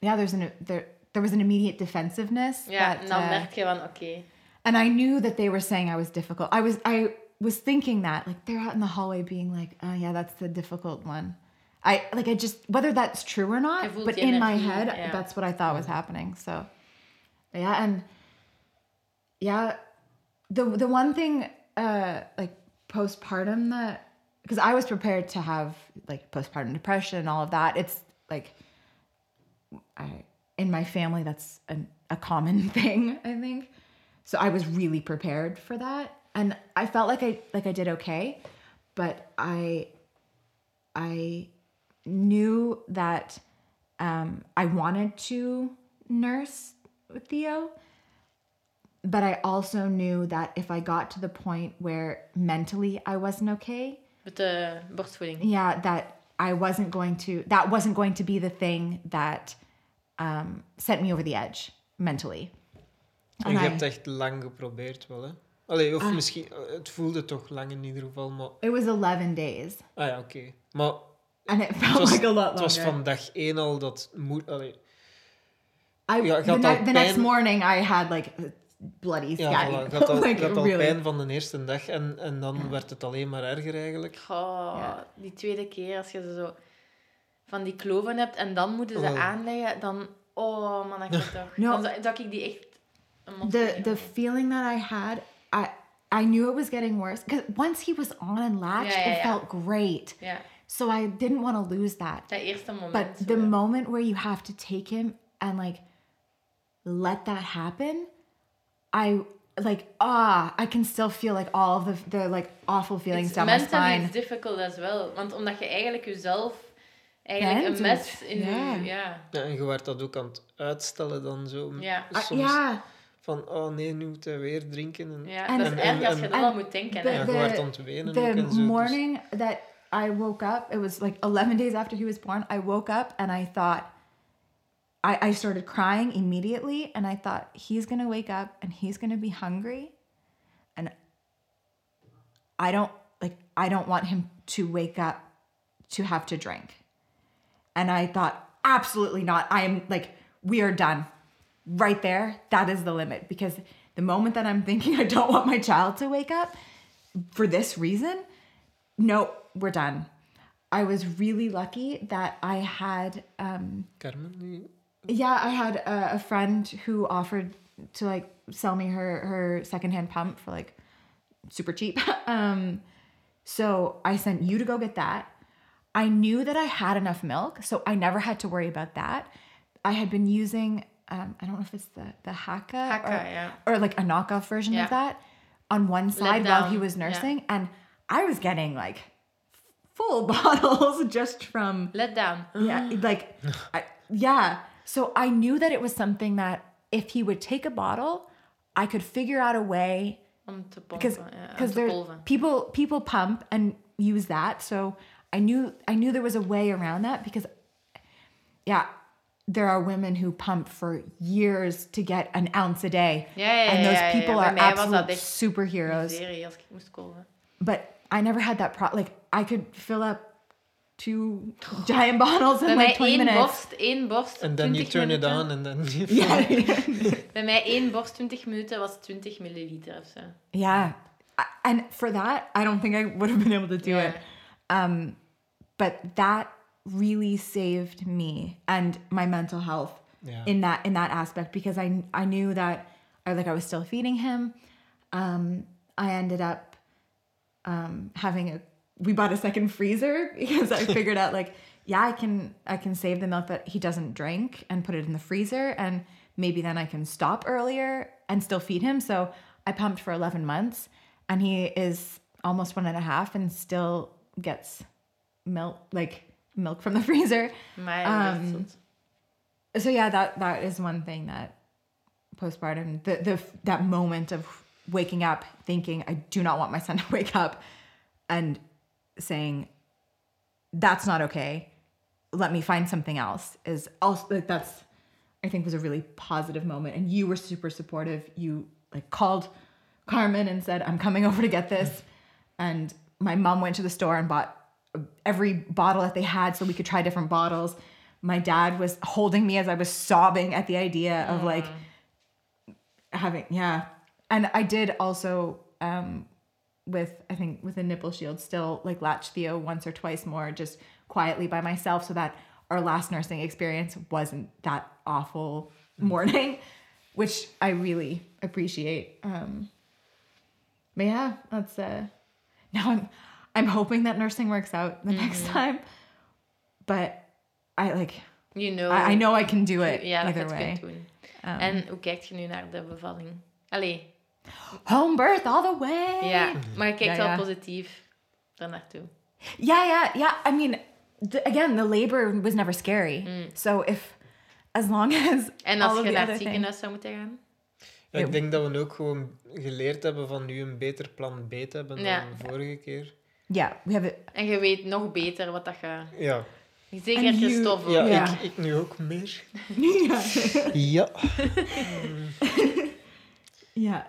yeah, there's an there there was an immediate defensiveness. Yeah, that, uh, merk je van, oké. and I knew that they were saying I was difficult. I was I was thinking that like they're out in the hallway being like, oh yeah, that's the difficult one. I like I just whether that's true or not, but in my head ja. that's what I thought was happening. So yeah, and yeah, the the one thing uh like postpartum that because I was prepared to have like postpartum depression and all of that. It's like I in my family that's an, a common thing, I think. So I was really prepared for that and I felt like I like I did okay, but I I knew that um, I wanted to nurse with Theo, but I also knew that if I got to the point where mentally I wasn't okay, Met de borstvoeding. yeah, that I wasn't going to that wasn't going to be the thing that um, sent me over the edge mentally. En je I- hebt echt lang geprobeerd wel, hè? Allee, of Ah. misschien... eh, Het voelde toch lang in ieder geval, maar... It was 11 days, Ah ja, oké. Maar and it het felt was, like a lot het was longer. van dag één al dat... Moet, allee, I, Ja, the, had ne- the next morning I had like a bloody ja, scabby. voilà, je had al, like je had al really. pijn van de eerste dag en, en dan werd het alleen maar erger eigenlijk. Oh, Ja. die tweede keer als je ze zo van die kloven hebt en dan moeten ze Oh. aanleggen, dan... Oh, man, dat ik toch... No. Dan zou ik die echt... the the feeling that I had, I I knew it was getting worse because once he was on and latched, Yeah, yeah, it yeah. felt great. Ja, So I didn't want to lose that. dat eerste moment. But the ja. moment where you have to take him and like let that happen, I like ah, I can still feel like all of the the like awful feelings It's down my mentally spine. it's difficult as well. Want omdat je eigenlijk jezelf eigenlijk een mes in Ja. je... Ja. Ja, en je werd dat ook aan het uitstellen dan zo. Ja. Uh, Soms yeah, van, oh nee, nu moet hij weer drinken. En, Ja, En- dat is en- erg als je dat al moet denken. de- hè. ja, je werd aan het wenen ook the en zo. dus- morning that I woke up, it was like 11 days after he was born. I woke up and I thought, I, I started crying immediately. And I thought, he's going to wake up and he's going to be hungry. And I don't like, I don't want him to wake up to have to drink. And I thought, absolutely not. I am like, we are done. Right there, that is the limit. Because the moment that I'm thinking I don't want my child to wake up for this reason, no, we're done. I was really lucky that I had, um, Carmen, yeah, I had a, a friend who offered to like sell me her her secondhand pump for like super cheap. um, so I sent you to go get that. I knew that I had enough milk, so I never had to worry about that. I had been using um, I don't know if it's the the Haakaa, Haakaa, or, yeah. or like a knockoff version Yeah. of that on one side while he was yeah. nursing, and I was getting like full bottles just from Let down. yeah, like, I, yeah. So I knew that it was something that if he would take a bottle, I could figure out a way Om te pompen. because because there people people pump and use that. So I knew I knew there was a way around that because yeah, there are women who pump for years to get an ounce a day. Ja, ja, and those ja, ja. people Bij are mij was dat absolute superheroes. Miserie als ik moest kolven. But I never had that problem. like I could fill up two giant bottles in Bij like mij 20 één minutes. borst, één borst, And then you 20 turn it on and then... Yeah. Bij mij één borst 20 minuten was 20 milliliter of zo. Yeah. I- And for that, I don't think I would have been able to do Yeah. it. Um, but that really saved me and my mental health Ja. in that in that aspect because I I knew that I like I was still feeding him. Um, I ended up um, having a we bought a second freezer because I figured out like yeah I can I can save the milk that he doesn't drink and put it in the freezer and maybe then I can stop earlier and still feed him. So I pumped for 11 months and he is almost one and a half and still gets milk like milk from the freezer. Maar ja, dat is Um, so yeah that that is one thing that postpartum the the that moment of waking up thinking i do not want my son to wake up and saying that's not okay. Let me find something else is also like that's i think was a really positive moment. And you were super supportive. You like called carmen and said i'm coming over to get this. And my mom went to the store and bought every bottle that they had so we could try different bottles. My dad was holding me as i was sobbing at the idea of like having yeah. And i did also um with i think with a nipple shield still like latch theo once or twice more just quietly by myself so that our last nursing experience wasn't that awful morning which i really appreciate. Um but yeah that's uh now i'm i'm hoping that nursing works out the next time but i like You know. I, I know i can do it Ja, dat way kunt doen. Um, En hoe kijkt je nu naar de bevalling? Allee, home birth all the way ja. Maar je kijkt Ja, wel ja. positief daar naartoe. Yeah, yeah, yeah. I mean, the, again, the labor was never scary. So if, as long as En all als of je the naar other het things- ziekenhuis zou moeten gaan? Ja, ik denk dat we ook gewoon geleerd hebben van nu een beter plan B te hebben dan Ja. de vorige keer. Yeah, we have it. En je weet nog beter wat dat je... Ja, Zeker And you- Christophe. ja, ook. Ja. Ik, ik nu ook meer. yeah, Ja. yeah,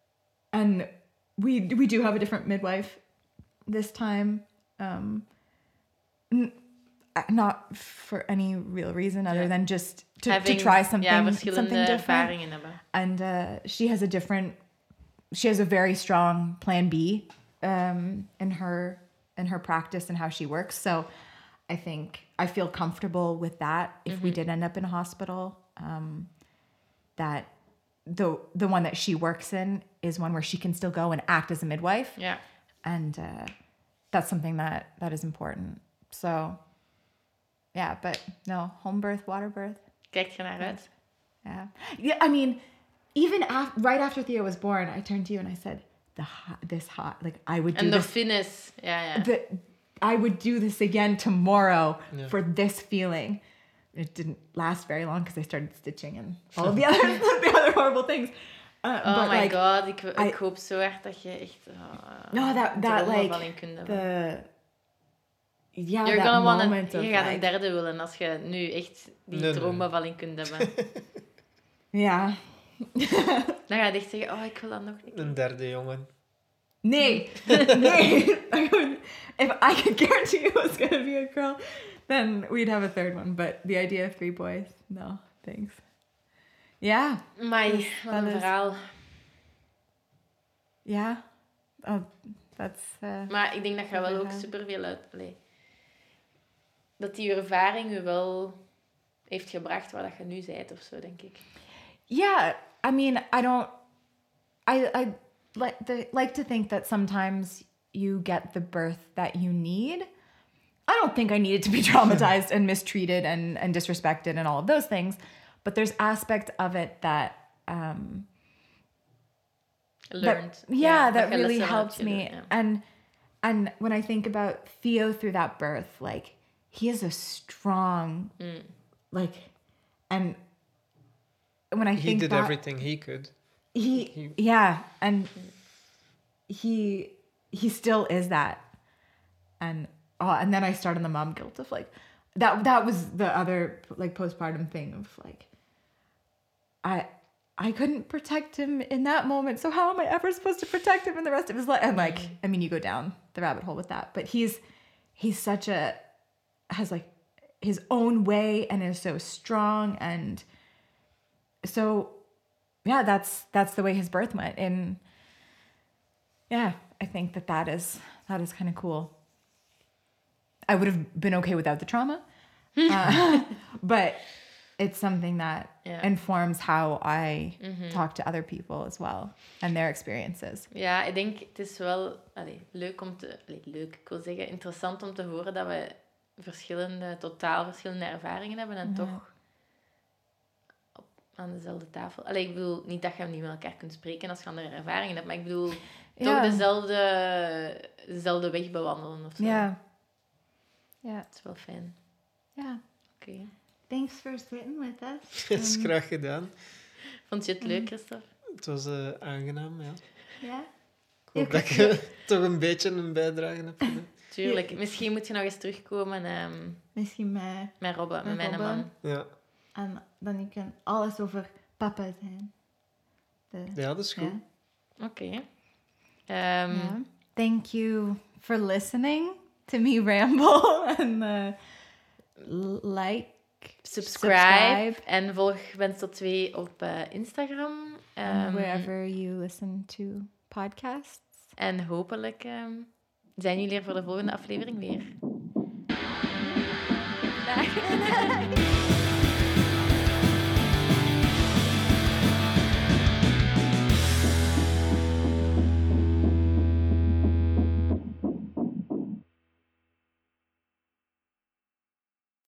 and we we do have a different midwife this time. Um, uh, not for any real reason other Yeah. than just to, Having, to try something ja, something different. and uh, she has a different she has a very strong plan b um, in her in her practice and how she works so i think i feel comfortable with that if we did end up in a hospital um, that the the one that she works in is one where she can still go and act as a midwife Yeah, and uh, that's something that that is important so yeah but no home birth water birth Kijk je naar uit? yeah. Yeah. I mean, even af- right after Theo was born, I turned to you and I said, "The hot, this hot, like I would do En de this. finish. Ja, ja. The, I would do this again tomorrow Yeah. for this feeling." It didn't last very long because I started stitching and all of the other the other horrible things. Uh, Oh but my like god, ik, ik I- hoop zo hard dat je echt... Uh, No, that- that, like, in kunt hebben. the yeah, You're gonna want moment een, of je gaat een like, derde willen als je nu echt die Nee, nee. droombevalling kunt hebben. yeah. Dan ga je echt zeggen, oh, ik wil dat nog niet. Een derde jongen. Nee, nee. If I could guarantee it was gonna be a girl, then we'd have a third one. But the idea of three boys, no, thanks. Yeah, Maar Dus wat een is- verhaal. yeah. Oh, that's uh, Maar ik denk dat je wel ook verhaal. superveel uit... dat die ervaring je wel heeft gebracht waar dat je nu bent of zo, denk ik. yeah. I mean, I don't. I I like the, like to think that sometimes you get the birth that you need. I don't think I needed to be traumatized and mistreated and and disrespected and all of those things, but there's aspect of it that um, Learned. that, yeah, that je really helped me ja. and and when i think about theo through that birth like he is a strong Mm. like and when i He think did back, everything he could. he, he- yeah and he he still is that. And oh and then i started the mom guilt of like that that was the other like postpartum thing of like i i couldn't protect him in that moment. So how am i ever supposed to protect him in the rest of his life and like mm-hmm. i mean you go down the rabbit hole with that but he's he's such a has like his own way and is so strong and so yeah that's that's the way his birth went and yeah i think that that is that is kind of cool i would have been okay without the trauma uh, but it's something that Yeah. informs how i talk to other people as well and their experiences Ja, ik denk het is wel allee, leuk om te... Allee, leuk, ik wil zeggen interessant om te horen dat we verschillende, totaal verschillende ervaringen hebben en Ja. toch aan dezelfde tafel... Allee, ik bedoel, niet dat je niet met elkaar kunt spreken als je andere ervaringen hebt, maar ik bedoel, Ja. toch dezelfde, dezelfde weg bewandelen of zo. yeah yeah Dat is wel fijn. yeah Oké. thanks for sitting with us Dat is graag gedaan. Vond je het leuk, Christophe? Het was eh, aangenaam, ja. yeah Ik hoop dat je toch een beetje een bijdrage hebt gedaan. Tuurlijk. Misschien moet je nog eens terugkomen ehm, misschien met met Robben, met Met mijn man. Ja, En dan je kan alles over papa zijn. De, ja dat is goed. ja. Oké. Ehm, Ja. Thank you for listening to me ramble and uh, like, subscribe, en volg Wensel 2 op eh, Instagram. and Ehm, wherever you listen to podcasts. en hopelijk ehm, zijn jullie er voor de volgende aflevering weer. Dag.